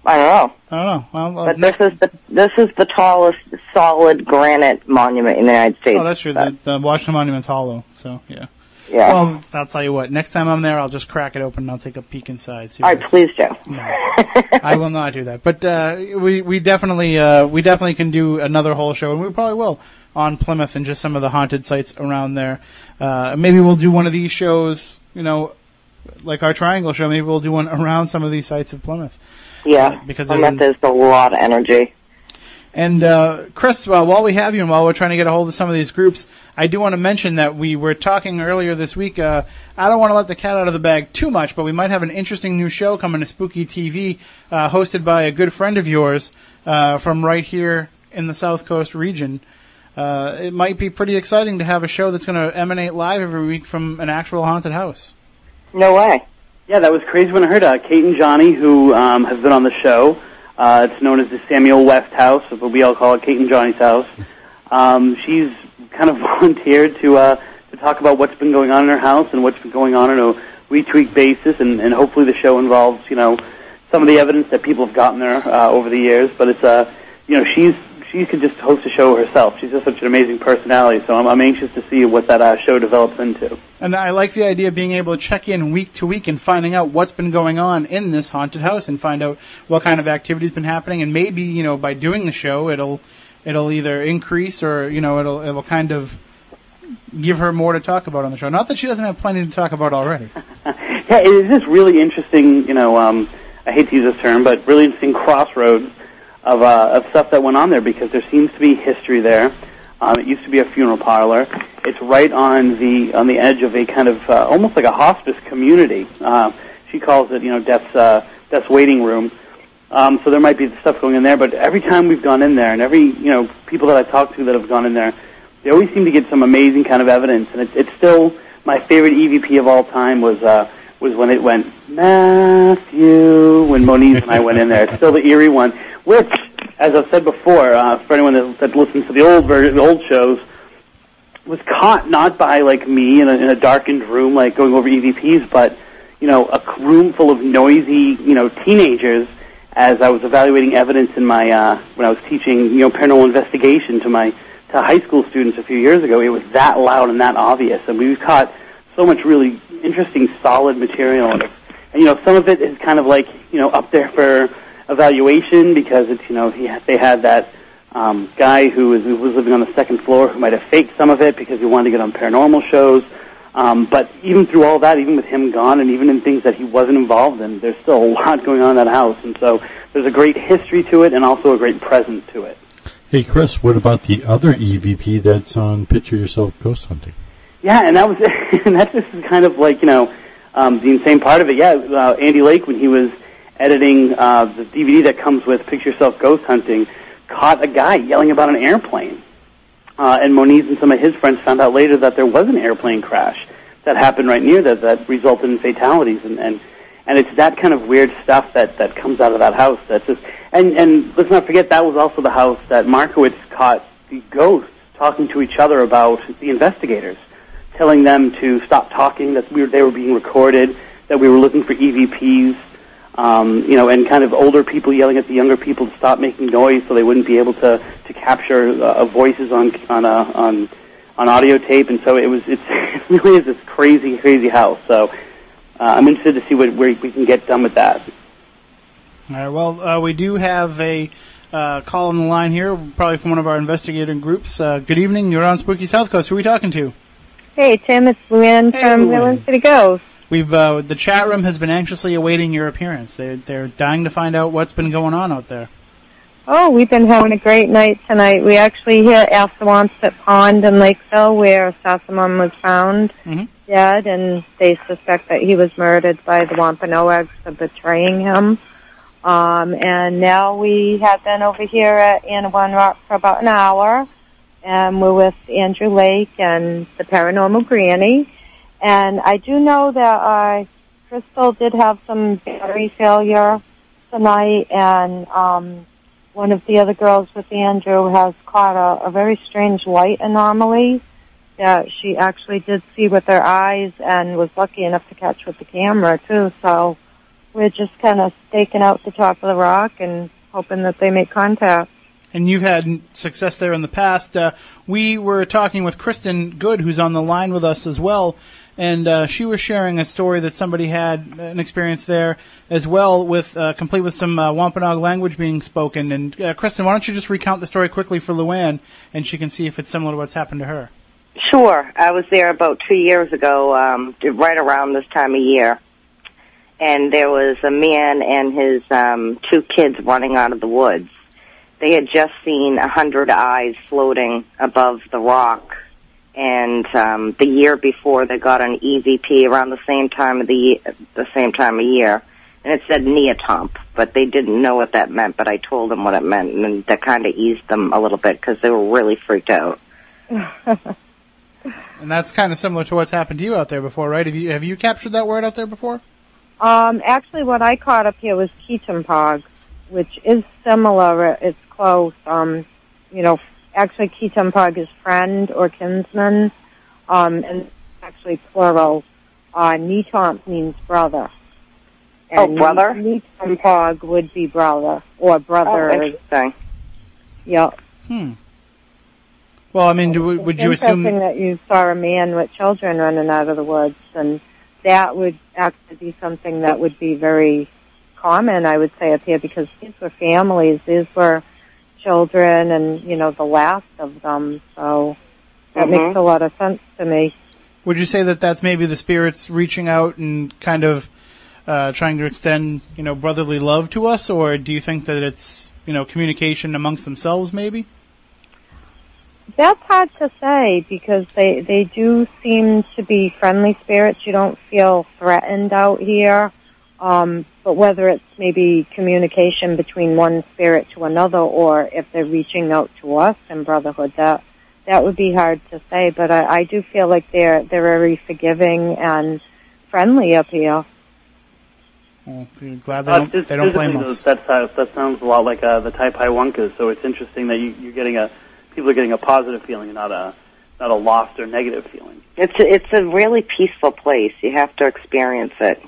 I don't know. I don't know. Well, But this is the this is the tallest solid granite monument in the United States. oh, that's true. The, the Washington Monument's hollow. So yeah. Yeah. Well, I'll tell you what. Next time I'm there, I'll just crack it open and I'll take a peek inside. See All what please do. No, <laughs> I will not do that. But uh, we we definitely uh, we definitely can do another whole show, and we probably will on Plymouth and just some of the haunted sites around there. Uh, maybe we'll do one of these shows. You know, like our Triangle show. Maybe we'll do one around some of these sites of Plymouth. Yeah, because I there's an- there's a lot of energy. And uh, Chris, while we have you, and while we're trying to get a hold of some of these groups, I do want to mention that we were talking earlier this week. Uh, I don't want to let the cat out of the bag too much, but we might have an interesting new show coming to Spooky TV, uh, hosted by a good friend of yours uh, from right here in the South Coast region. Uh, it might be pretty exciting to have a show that's going to emanate live every week from an actual haunted house. No way. Yeah, that was crazy when I heard Kate and Johnny, who um, have been on the show. Uh, it's known as the Samuel West House, but we all call it Kate and Johnny's house. Um, she's kind of <laughs> volunteered to uh, to talk about what's been going on in her house and what's been going on on a week basis, and, and hopefully the show involves you know some of the evidence that people have gotten there uh, over the years. But it's uh, you know she's she could just host a show herself. She's just such an amazing personality, so I'm, I'm anxious to see what that uh, show develops into. And I like the idea of being able to check in week to week and finding out what's been going on in this haunted house and find out what kind of activity's been happening. And maybe you know by doing the show, it'll it'll either increase or you know it'll it'll kind of give her more to talk about on the show. Not that she doesn't have plenty to talk about already. <laughs> Yeah, it is just really interesting. You know, um, I hate to use this term, but really interesting crossroads of uh, of stuff that went on there because there seems to be history there. Um, it used to be a funeral parlor. It's right on the on the edge of a kind of uh, almost like a hospice community. Uh, she calls it, you know, death's uh, death's waiting room. Um, so there might be stuff going in there, but every time we've gone in there, and every you know people that I've talked to that have gone in there, they always seem to get some amazing kind of evidence. And it, it's still my favorite EVP of all time was uh, was when it went Matthew when Moniz and I went in there. It's still the eerie one, which, as I've said before, uh, for anyone that, that listens to the old version, the old shows, was caught not by like me in a, in a darkened room, like going over EVPs, but you know, a room full of noisy, you know, teenagers. As I was evaluating evidence in my uh, when I was teaching, you know, paranormal investigation to my to high school students a few years ago, it was that loud and that obvious, and we caught so much really interesting, solid material. And, you know, some of it is kind of like you know up there for evaluation because it's you know he they had that um, guy who was, who was living on the second floor who might have faked some of it because he wanted to get on paranormal shows. Um, but even through all that, even with him gone, and even in things that he wasn't involved in, there's still a lot going on in that house. And so there's a great history to it, and also a great present to it. Hey, Chris, what about the other EVP that's on Picture Yourself Ghost Hunting? Yeah, and that was <laughs> and that's just kind of like you know um, the insane part of it. Yeah, uh, Andy Lake when he was editing uh, the DVD that comes with Picture Yourself Ghost Hunting, caught a guy yelling about an airplane. Uh, and Moniz and some of his friends found out later that there was an airplane crash that happened right near that that resulted in fatalities and and and it's that kind of weird stuff that that comes out of that house. That's just and and let's not forget that was also the house that Markowitz caught the ghosts talking to each other about the investigators, telling them to stop talking, that we were, they were being recorded, that we were looking for EVPs, um, you know, and kind of older people yelling at the younger people to stop making noise so they wouldn't be able to to capture uh, voices on on a, on on audio tape. And so it was it's, <laughs> it really is this crazy crazy house. So uh, I'm interested to see what where we can get done with that. All right. Well, uh, we do have a uh, call on the line here, probably from one of our investigating groups. Uh, good evening. You're on Spooky South Coast. Who are we talking to? Hey, Tim, it's Luann Hey, from. Midland City Ghost. We've uh, the chat room has been anxiously awaiting your appearance. They, they're dying to find out what's been going on out there. Oh, we've been having a great night tonight. We actually hit Assawamsett Pond in Lakeville where Sassamon was found Mhm. dead, and they suspect that he was murdered by the Wampanoags for betraying him. Um, and now we have been over here at Anawan Rock for about an hour, and we're with Andrew Lake and the Paranormal Granny. And I do know that uh, Crystal did have some battery failure tonight, and um, one of the other girls with Andrew has caught a, a very strange light anomaly that she actually did see with her eyes and was lucky enough to catch with the camera too. So we're just kind of staking out the top of the rock and hoping that they make contact. And you've had success there in the past. Uh, we were talking with Kristen Good, who's on the line with us as well, and uh, she was sharing a story that somebody had an experience there as well, with uh, complete with some uh, Wampanoag language being spoken. And uh, Kristen, why don't you just recount the story quickly for Luann, and she can see if it's similar to what's happened to her. Sure. I was there about two years ago, um, right around this time of year. And there was a man and his um, two kids running out of the woods. They had just seen a hundred eyes floating above the rock. And um, the year before, they got an EVP around the same time of the the same time of year, and it said Neotomp, but they didn't know what that meant. But I told them what it meant, and that kind of eased them a little bit because they were really freaked out. <laughs> And that's kind of similar to what's happened to you out there before, right? Have you have you captured that word out there before? Um, actually, what I caught up here was Ketumpog, which is similar. It's close. Um, you know, actually, Ketumpog is friend or kinsman, um, and actually plural. Uh, Netomp means brother. Oh, And brother? Netumpog would be brother or brother. Oh, interesting. Yep. Hmm. Well, I mean, do, would you It's assume? interesting that you saw a man with children running out of the woods, and that would actually be something that would be very common, I would say, up here, because these were families, these were children, and you know the last of them. So that Mhm. makes a lot of sense to me. Would you say that that's maybe the spirits reaching out and kind of uh, trying to extend, you know, brotherly love to us, or do you think that it's, you know, communication amongst themselves, maybe? That's hard to say because they they do seem to be friendly spirits. You don't feel threatened out here. Um, but whether it's maybe communication between one spirit to another, or if they're reaching out to us in brotherhood, that that would be hard to say. But I, I do feel like they're they're very forgiving and friendly up here. Well, glad they Uh, don't, phys- they don't blame physically, us. That, uh, that sounds a lot like uh, the Tai Pai Wonkas. So it's interesting that you, you're getting a people are getting a positive feeling, not a not a lost or negative feeling. It's a, it's a really peaceful place. You have to experience it.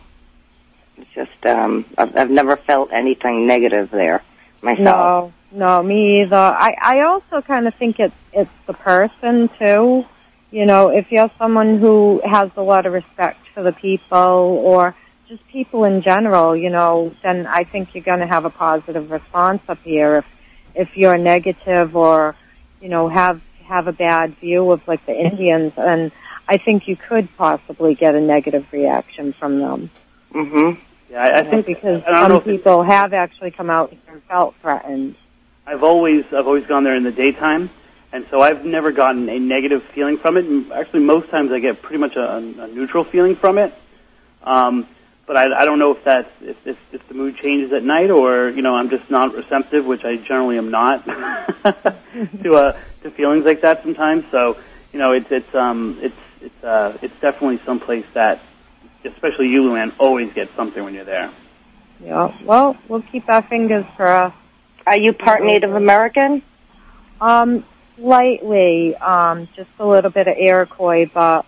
It's just um, I've, I've never felt anything negative there myself. No, no, me either. I, I also kind of think it's it's the person too. You know, if you're someone who has a lot of respect for the people or just people in general, you know, then I think you're going to have a positive response up here. If if you're negative or you know have have a bad view of like the Indians, and I think you could possibly get a negative reaction from them. Mm-hmm. Yeah, I, I think because I some people have actually come out and felt threatened. I've always I've always gone there in the daytime, and so I've never gotten a negative feeling from it. And actually, most times I get pretty much a, a neutral feeling from it. Um, but I, I don't know if that's if, if if the mood changes at night or you know I'm just not receptive, which I generally am not <laughs> to uh, to feelings like that sometimes. So you know it's it's um it's it's uh it's definitely someplace that especially Ululand, always get something when you're there. Yeah. Well, we'll keep our fingers crossed. Are you part Native American? Um, slightly, um, just a little bit of Iroquois, but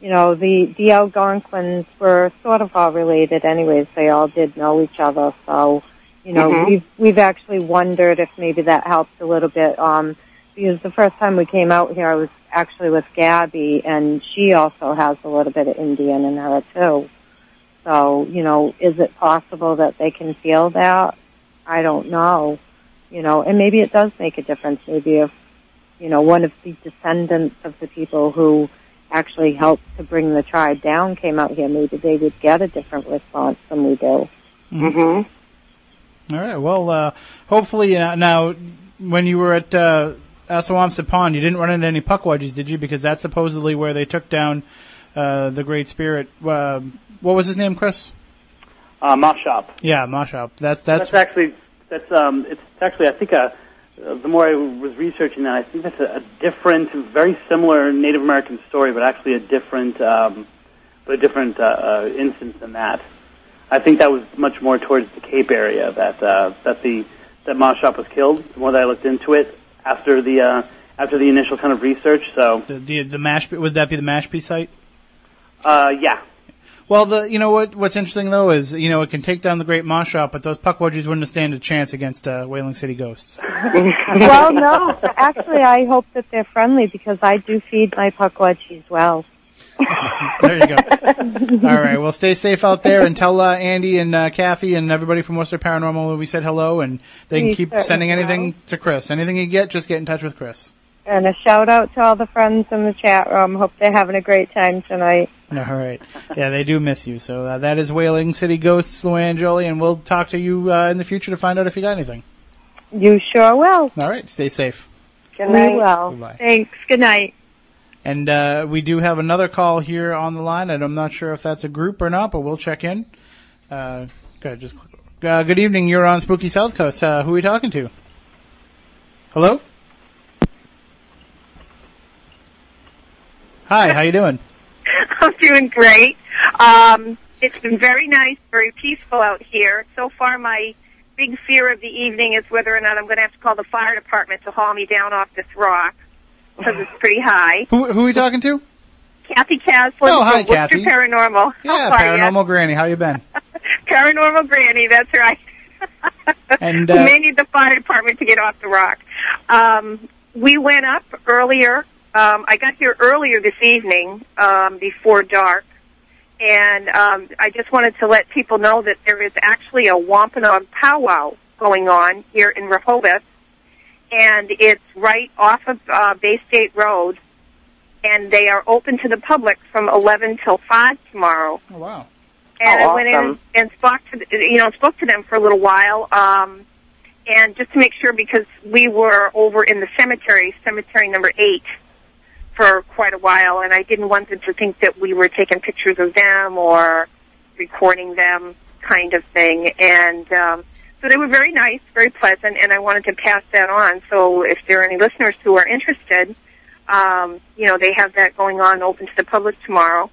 you know, the the Algonquins were sort of all related, anyways. They all did know each other, so you know, Mhm. we've we've actually wondered if maybe that helped a little bit. Um, because the first time we came out here, I was actually with Gabby, and she also has a little bit of Indian in her too. So, you know, is it possible that they can feel that? I don't know. You know, and maybe it does make a difference. Maybe if, you know, one of the descendants of the people who actually helped to bring the tribe down came out here, maybe they would get a different response than we do. Mm-hmm. All right. Well, uh, hopefully uh, now, when you were at uh, Assawamsett Pond, you didn't run into any puckwudgies, did you? Because that's supposedly where they took down uh, the Great Spirit. Uh, what was his name, Chris? Uh, Moshop. Yeah, Moshop. That's that's, That's actually that's um it's actually I think a uh, the more I was researching that I think that's a, a different, very similar Native American story, but actually a different um, but a different uh, uh, instance than that. I think that was much more towards the Cape area that uh, that the that Moshop was killed. The more that I looked into it after the uh, after the initial kind of research, so the the, the mash. Would that be the Mashpee site? uh, yeah, Well, the you know what what's interesting though is you know it can take down the Great Moshop, but those puckwudgies wouldn't stand a chance against uh, Whaling City ghosts. <laughs> well, no, actually, I hope that they're friendly because I do feed my puckwudgies well. There you go. All right. Well, stay safe out there and tell uh, Andy and uh, Kathy and everybody from Worcester Paranormal that we said hello, and they can keep certainly sending anything to Chris. Anything you get, just get in touch with Chris. And a shout out to all the friends in the chat room. Hope they're having a great time tonight. All right. Yeah, they do miss you. So uh, that is Whaling City Ghosts, Luann Jolie, and we'll talk to you uh, in the future to find out if you got anything. You sure will. All right. Stay safe. Good night. We will. Goodbye. Thanks. Good night. And uh, we do have another call here on the line, and I'm not sure if that's a group or not, but we'll check in. Uh, go ahead, just. Uh, good evening. You're on Spooky South Coast. Uh, who are we talking to? Hello. Hi. How you doing? <laughs> I'm doing great. Um, it's been very nice, very peaceful out here. So far, my big fear of the evening is whether or not I'm going to have to call the fire department to haul me down off this rock because it's pretty high. Who who are we talking to? Kathy Caslin Oh, hi, from Worcester Kathy. Paranormal. Yeah, ya? Paranormal Granny. How you been? <laughs> Paranormal Granny, that's right. <laughs> And we uh, may need the fire department to get off the rock. Um, we went up earlier. Um, I got here earlier this evening, um, before dark, and um, I just wanted to let people know that there is actually a Wampanoag powwow going on here in Rehoboth, and it's right off of uh, Bay State Road, and they are open to the public from 11 till 5 tomorrow. Oh, wow. And Oh, I went in and spoke to the, you know spoke to them for a little while, um, and just to make sure because we were over in the cemetery, cemetery number eight, for quite a while, and I didn't want them to think that we were taking pictures of them or recording them, kind of thing. And um, so they were very nice, very pleasant, and I wanted to pass that on. So if there are any listeners who are interested, um, you know, they have that going on, open to the public tomorrow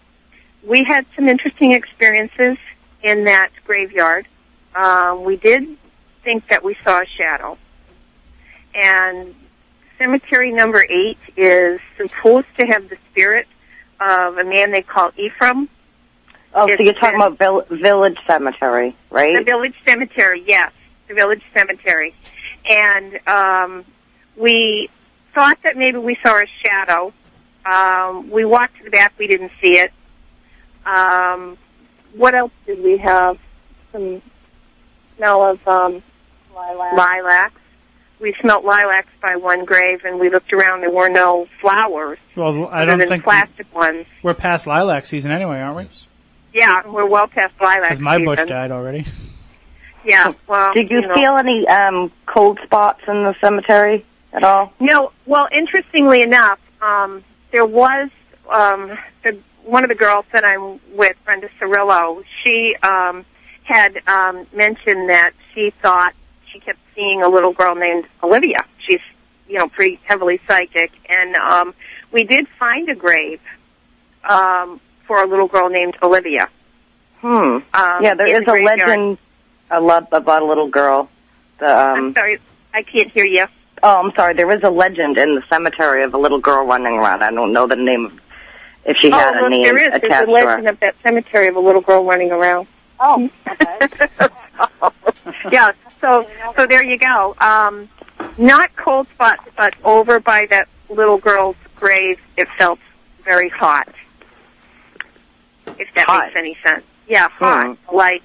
we had some interesting experiences in that graveyard. Um, we did think that we saw a shadow. And cemetery number eight is supposed to have the spirit of a man they call Ephraim. Oh, so you're talking been- about Vill- Village Cemetery, right? The village cemetery, yes, the village cemetery. And um, we thought that maybe we saw a shadow. Um, we walked to the back, we didn't see it. Um, what else did we have? Some smell of um, lilacs. We smelled lilacs by one grave, and we looked around. There were no flowers, well, I don't than think plastic ones. we're past lilac season anyway, aren't we? Yeah, we're well past lilac. Because my bush season. died already. Yeah. Well, Did you, know. feel any um, cold spots in the cemetery at all? No. Well, interestingly enough, um, there was um, the, one of the girls that I'm with, Brenda Cirillo. She um, had um, mentioned that she thought she kept seeing a little girl named Olivia. She's, you know, pretty heavily psychic, and um, we did find a grave um, for a little girl named Olivia. Hmm. yeah, there is the a graveyard. legend a lo- about a little girl. The, um, I'm sorry, I can't hear you. Oh, I'm sorry. There is a legend in the cemetery of a little girl running around. I don't know the name of if she had oh, a name there is. There's attached a to her. legend of that cemetery of a little girl running around. Oh, <laughs> yeah. So, so there you go. Um, not cold spots, but over by that little girl's grave, it felt very hot. If that makes any sense. Yeah, hot, like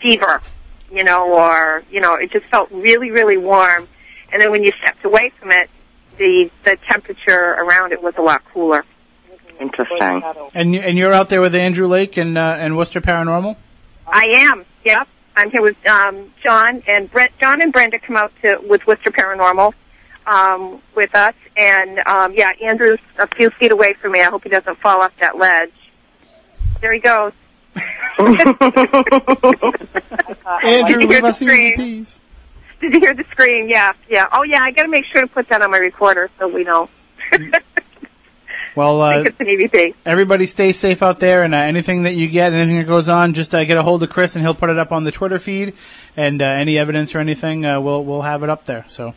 fever, you know, or you know, it just felt really, really warm. And then when you stepped away from it, the the temperature around it was a lot cooler. Interesting. And and you're out there with Andrew Lake and uh, and Worcester Paranormal. I am. Yep. I'm here with um, John and Brent. John and Brenda come out to with Worcester Paranormal um, with us, and um, yeah, Andrew's a few feet away from me. I hope he doesn't fall off that ledge. There he goes. <laughs> Andrew, Did you hear leave the us? EVPs. Did you hear the scream? Yeah, yeah. Oh yeah, I got to make sure to put that on my recorder so we know. <laughs> Well, uh, it's an EVP. everybody stay safe out there, and uh, anything that you get, anything that goes on, just uh, get a hold of Chris, and he'll put it up on the Twitter feed. And uh, any evidence or anything, uh, we'll we'll have it up there. So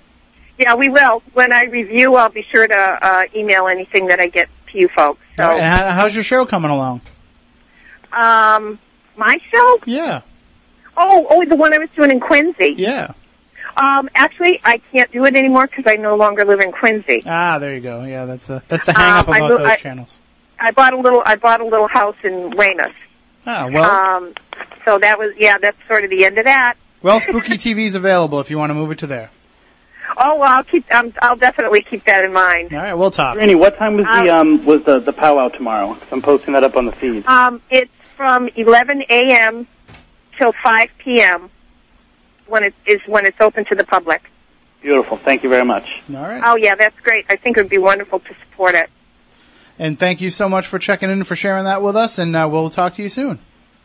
Yeah, we will. When I review, I'll be sure to uh, email anything that I get to you folks. So, right, how's your show coming along? Um, my show? Yeah. Oh, oh, the one I was doing in Quincy. Yeah. Um, actually, I can't do it anymore because I no longer live in Quincy. Ah, there you go. Yeah, that's uh, that's the hang up Um, about mo- those I- channels. I bought a little. I bought a little house in Weymouth. Ah, well, Um, so that was yeah. That's sort of the end of that. well, Spooky TV is available if you want to move it to there. Oh, well, I'll keep. Um, I'll definitely keep that in mind. All right, we'll talk. Randy, what time was the um was the the powwow tomorrow? 'Cause I'm posting that up on the feed. Um, it's from 11 a.m. till 5 p.m. when it is when it's open to the public. Beautiful. Thank you very much. All right. Oh yeah, that's great. I think it would be wonderful to support it. And thank you so much for checking in and for sharing that with us. And uh, we'll talk to you soon.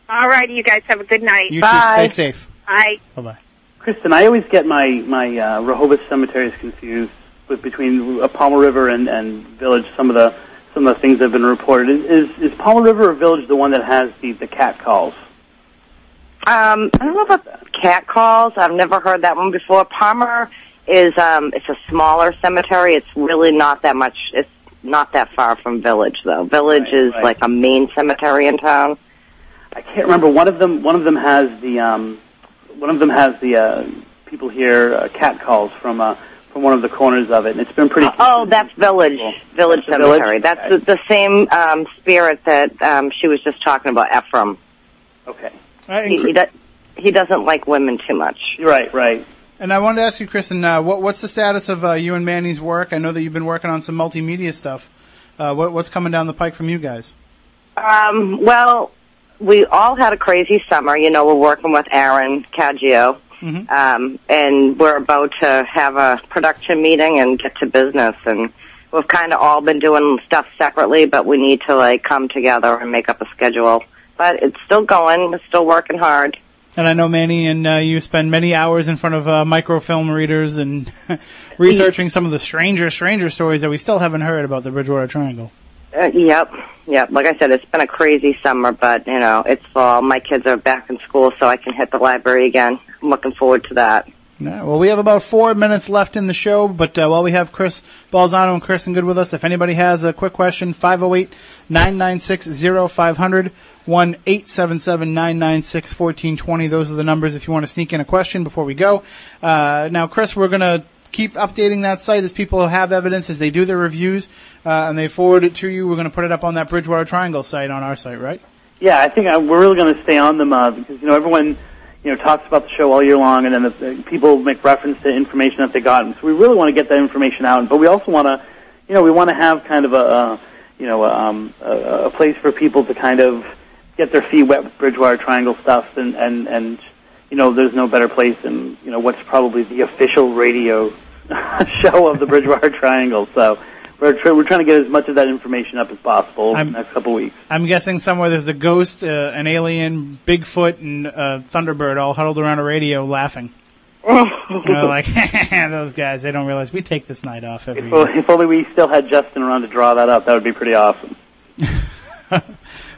All righty, you guys have a good night. You Bye. too. Stay safe. Bye. Bye bye. Kristen, I always get my my uh, Rehoboth cemeteries confused with between uh, Palmer River and and Village. Some of the some of the things that have been reported. Is is, Palmer River Village the one that has the the cat calls? Um, I don't know about cat calls. I've never heard that one before. Palmer is um, it's a smaller cemetery. It's really not that much. It's not that far from Village though. Village is right. like a main cemetery in town. I can't remember. One of them one of them has the um, one of them has the uh, people hear uh, cat calls from uh, from one of the corners of it, and it's been pretty. Oh, that's Village. Village That's the Village? Cemetery. That's the, the same um, spirit that um, she was just talking about. Ephraim. Okay. He, he, do, he doesn't like women too much. Right, right. And I wanted to ask you, Kristen, uh, what, what's the status of uh, you and Manny's work? I know that you've been working on some multimedia stuff. Uh, what, what's coming down the pike from you guys? Um, well, we all had a crazy summer. You know, we're working with Aaron Caggio, um, and we're about to have a production meeting and get to business. And we've kind of all been doing stuff separately, but we need to like come together and make up a schedule. But it's still going. We're still working hard. And I know Manny and uh, you spend many hours in front of uh, microfilm readers and <laughs> researching some of the stranger, stranger stories that we still haven't heard about the Bridgewater Triangle. Uh, yep, yep. Like I said, it's been a crazy summer, but you know, it's fall. My kids are back in school, so I can hit the library again. I'm looking forward to that. Yeah, well, we have about four minutes left in the show, but uh, while we have Chris Balzano and Chris Kristen Good with us, if anybody has a quick question, 508 996 0500 1 877 996 1420. Those are the numbers if you want to sneak in a question before we go. Uh, now, Chris, we're going to keep updating that site as people have evidence, as they do their reviews, uh, and they forward it to you. We're going to put it up on that Bridgewater Triangle site on our site, right? Yeah, I think uh, we're really going to stay on them uh, because you know everyone you know talks about the show all year long, and then the, the people make reference to information that they got. And so we really want to get that information out, but we also want to, you know, we want to have kind of a, a you know um, a, a place for people to kind of get their feet wet with Bridgewater Triangle stuff, and and and you know, there's no better place than you know what's probably the official radio <laughs> show of the Bridgewater Triangle. So. We're, tr- we're trying to get as much of that information up as possible in the next couple weeks. I'm guessing somewhere there's a ghost, uh, an alien, Bigfoot, and uh, Thunderbird all huddled around a radio laughing. <laughs> you know, like <laughs> those guys. They don't realize we take this night off every Well, year. if only we still had Justin around to draw that up, that would be pretty awesome.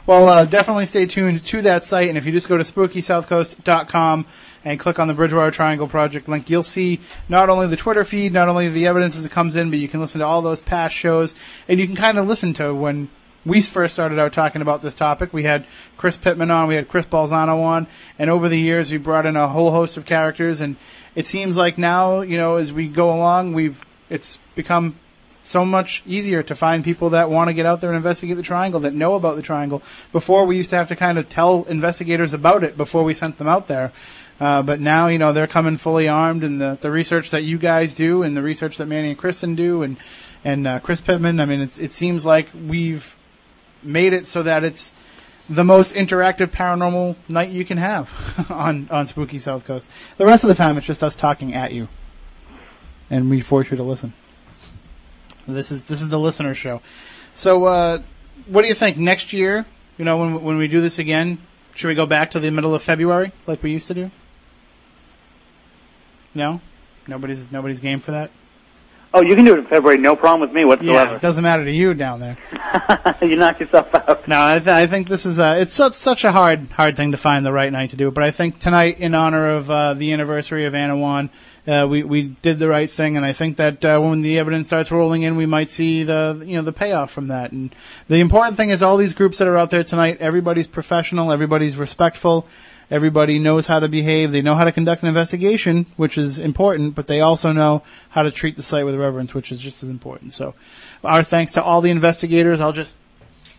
Well, uh, definitely stay tuned to that site, and if you just go to spookysouthcoast.com and click on the Bridgewater Triangle Project link, you'll see not only the Twitter feed, not only the evidence as it comes in, but you can listen to all those past shows, and you can kind of listen to when we first started out talking about this topic. We had Chris Pittman on, we had Chris Balzano on, and over the years we brought in a whole host of characters, and it seems like now, you know, as we go along, we've it's become so much easier to find people that want to get out there and investigate the triangle, that know about the triangle. Before, we used to have to kind of tell investigators about it before we sent them out there. Uh, but now, you know, they're coming fully armed, and the, the research that you guys do, and the research that Manny and Kristen do, and and uh, Chris Pittman. I mean, it seems like we've made it so that it's the most interactive paranormal night you can have <laughs> on on Spooky South Coast. The rest of the time, it's just us talking at you, and we force you to listen. This is this is the listener show. So, uh, what do you think next year? You know, when when we do this again, should we go back to the middle of February like we used to do? No, nobody's nobody's game for that. Oh, you can do it in February, no problem with me Yeah, whatsoever. it doesn't matter to you down there. <laughs> you knock yourself out. No, I, th- I think this is uh, it's such such a hard hard thing to find the right night to do it. But I think tonight, in honor of uh, the anniversary of Anawan, uh, we we did the right thing, and I think that uh, when the evidence starts rolling in, we might see the you know the payoff from that. And the important thing is all these groups that are out there tonight, everybody's professional, everybody's respectful. Everybody knows how to behave. They know how to conduct an investigation, which is important, but they also know how to treat the site with reverence, which is just as important. So, our thanks to all the investigators. I'll just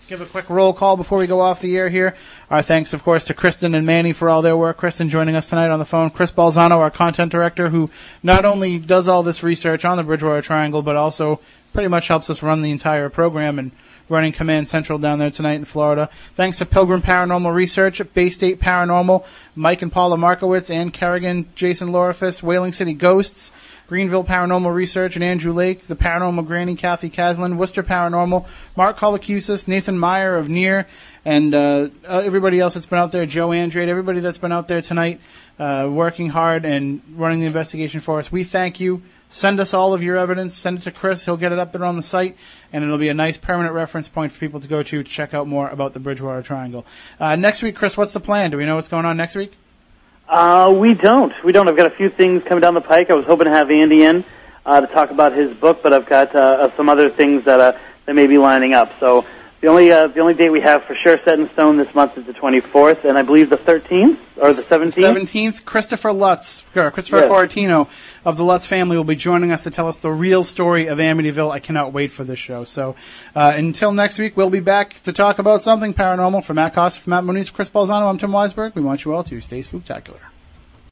give a quick roll call before we go off the air here. Our thanks, of course, to Kristen and Manny for all their work. Kristen joining us tonight on the phone. Chris Balzano, our content director, who not only does all this research on the Bridgewater Triangle, but also pretty much helps us run the entire program and running Command Central down there tonight in Florida. Thanks to Pilgrim Paranormal Research, Bay State Paranormal, Mike and Paula Markowitz, Ann Kerrigan, Jason Lorifus, Whaling City Ghosts, Greenville Paranormal Research, and Andrew Lake, the Paranormal Granny, Kathy Caslin, Worcester Paranormal, Mark Colacusis, Nathan Meyer of Near, and uh, uh, everybody else that's been out there, Joe Andrade, everybody that's been out there tonight, uh, working hard and running the investigation for us. We thank you. Send us all of your evidence. Send it to Chris. He'll get it up there on the site, and it'll be a nice permanent reference point for people to go to to check out more about the Bridgewater Triangle. Uh, next week, Chris, what's the plan? Do we know what's going on next week? Uh, we don't. We don't. I've got a few things coming down the pike. I was hoping to have Andy in uh, to talk about his book, but I've got uh, some other things that uh, that may be lining up. So the only uh, the only date we have for sure set in stone this month is the 24th, and I believe the 13th or the 17th. Seventeenth, Christopher Lutz, or Christopher Yes. Quaratino of the Lutz family will be joining us to tell us the real story of Amityville. I cannot wait for this show. So uh, until next week, we'll be back to talk about something paranormal. For Matt Costa, for Matt Moniz, for Chris Balzano, I'm Tim Weisberg. We want you all to stay spooktacular.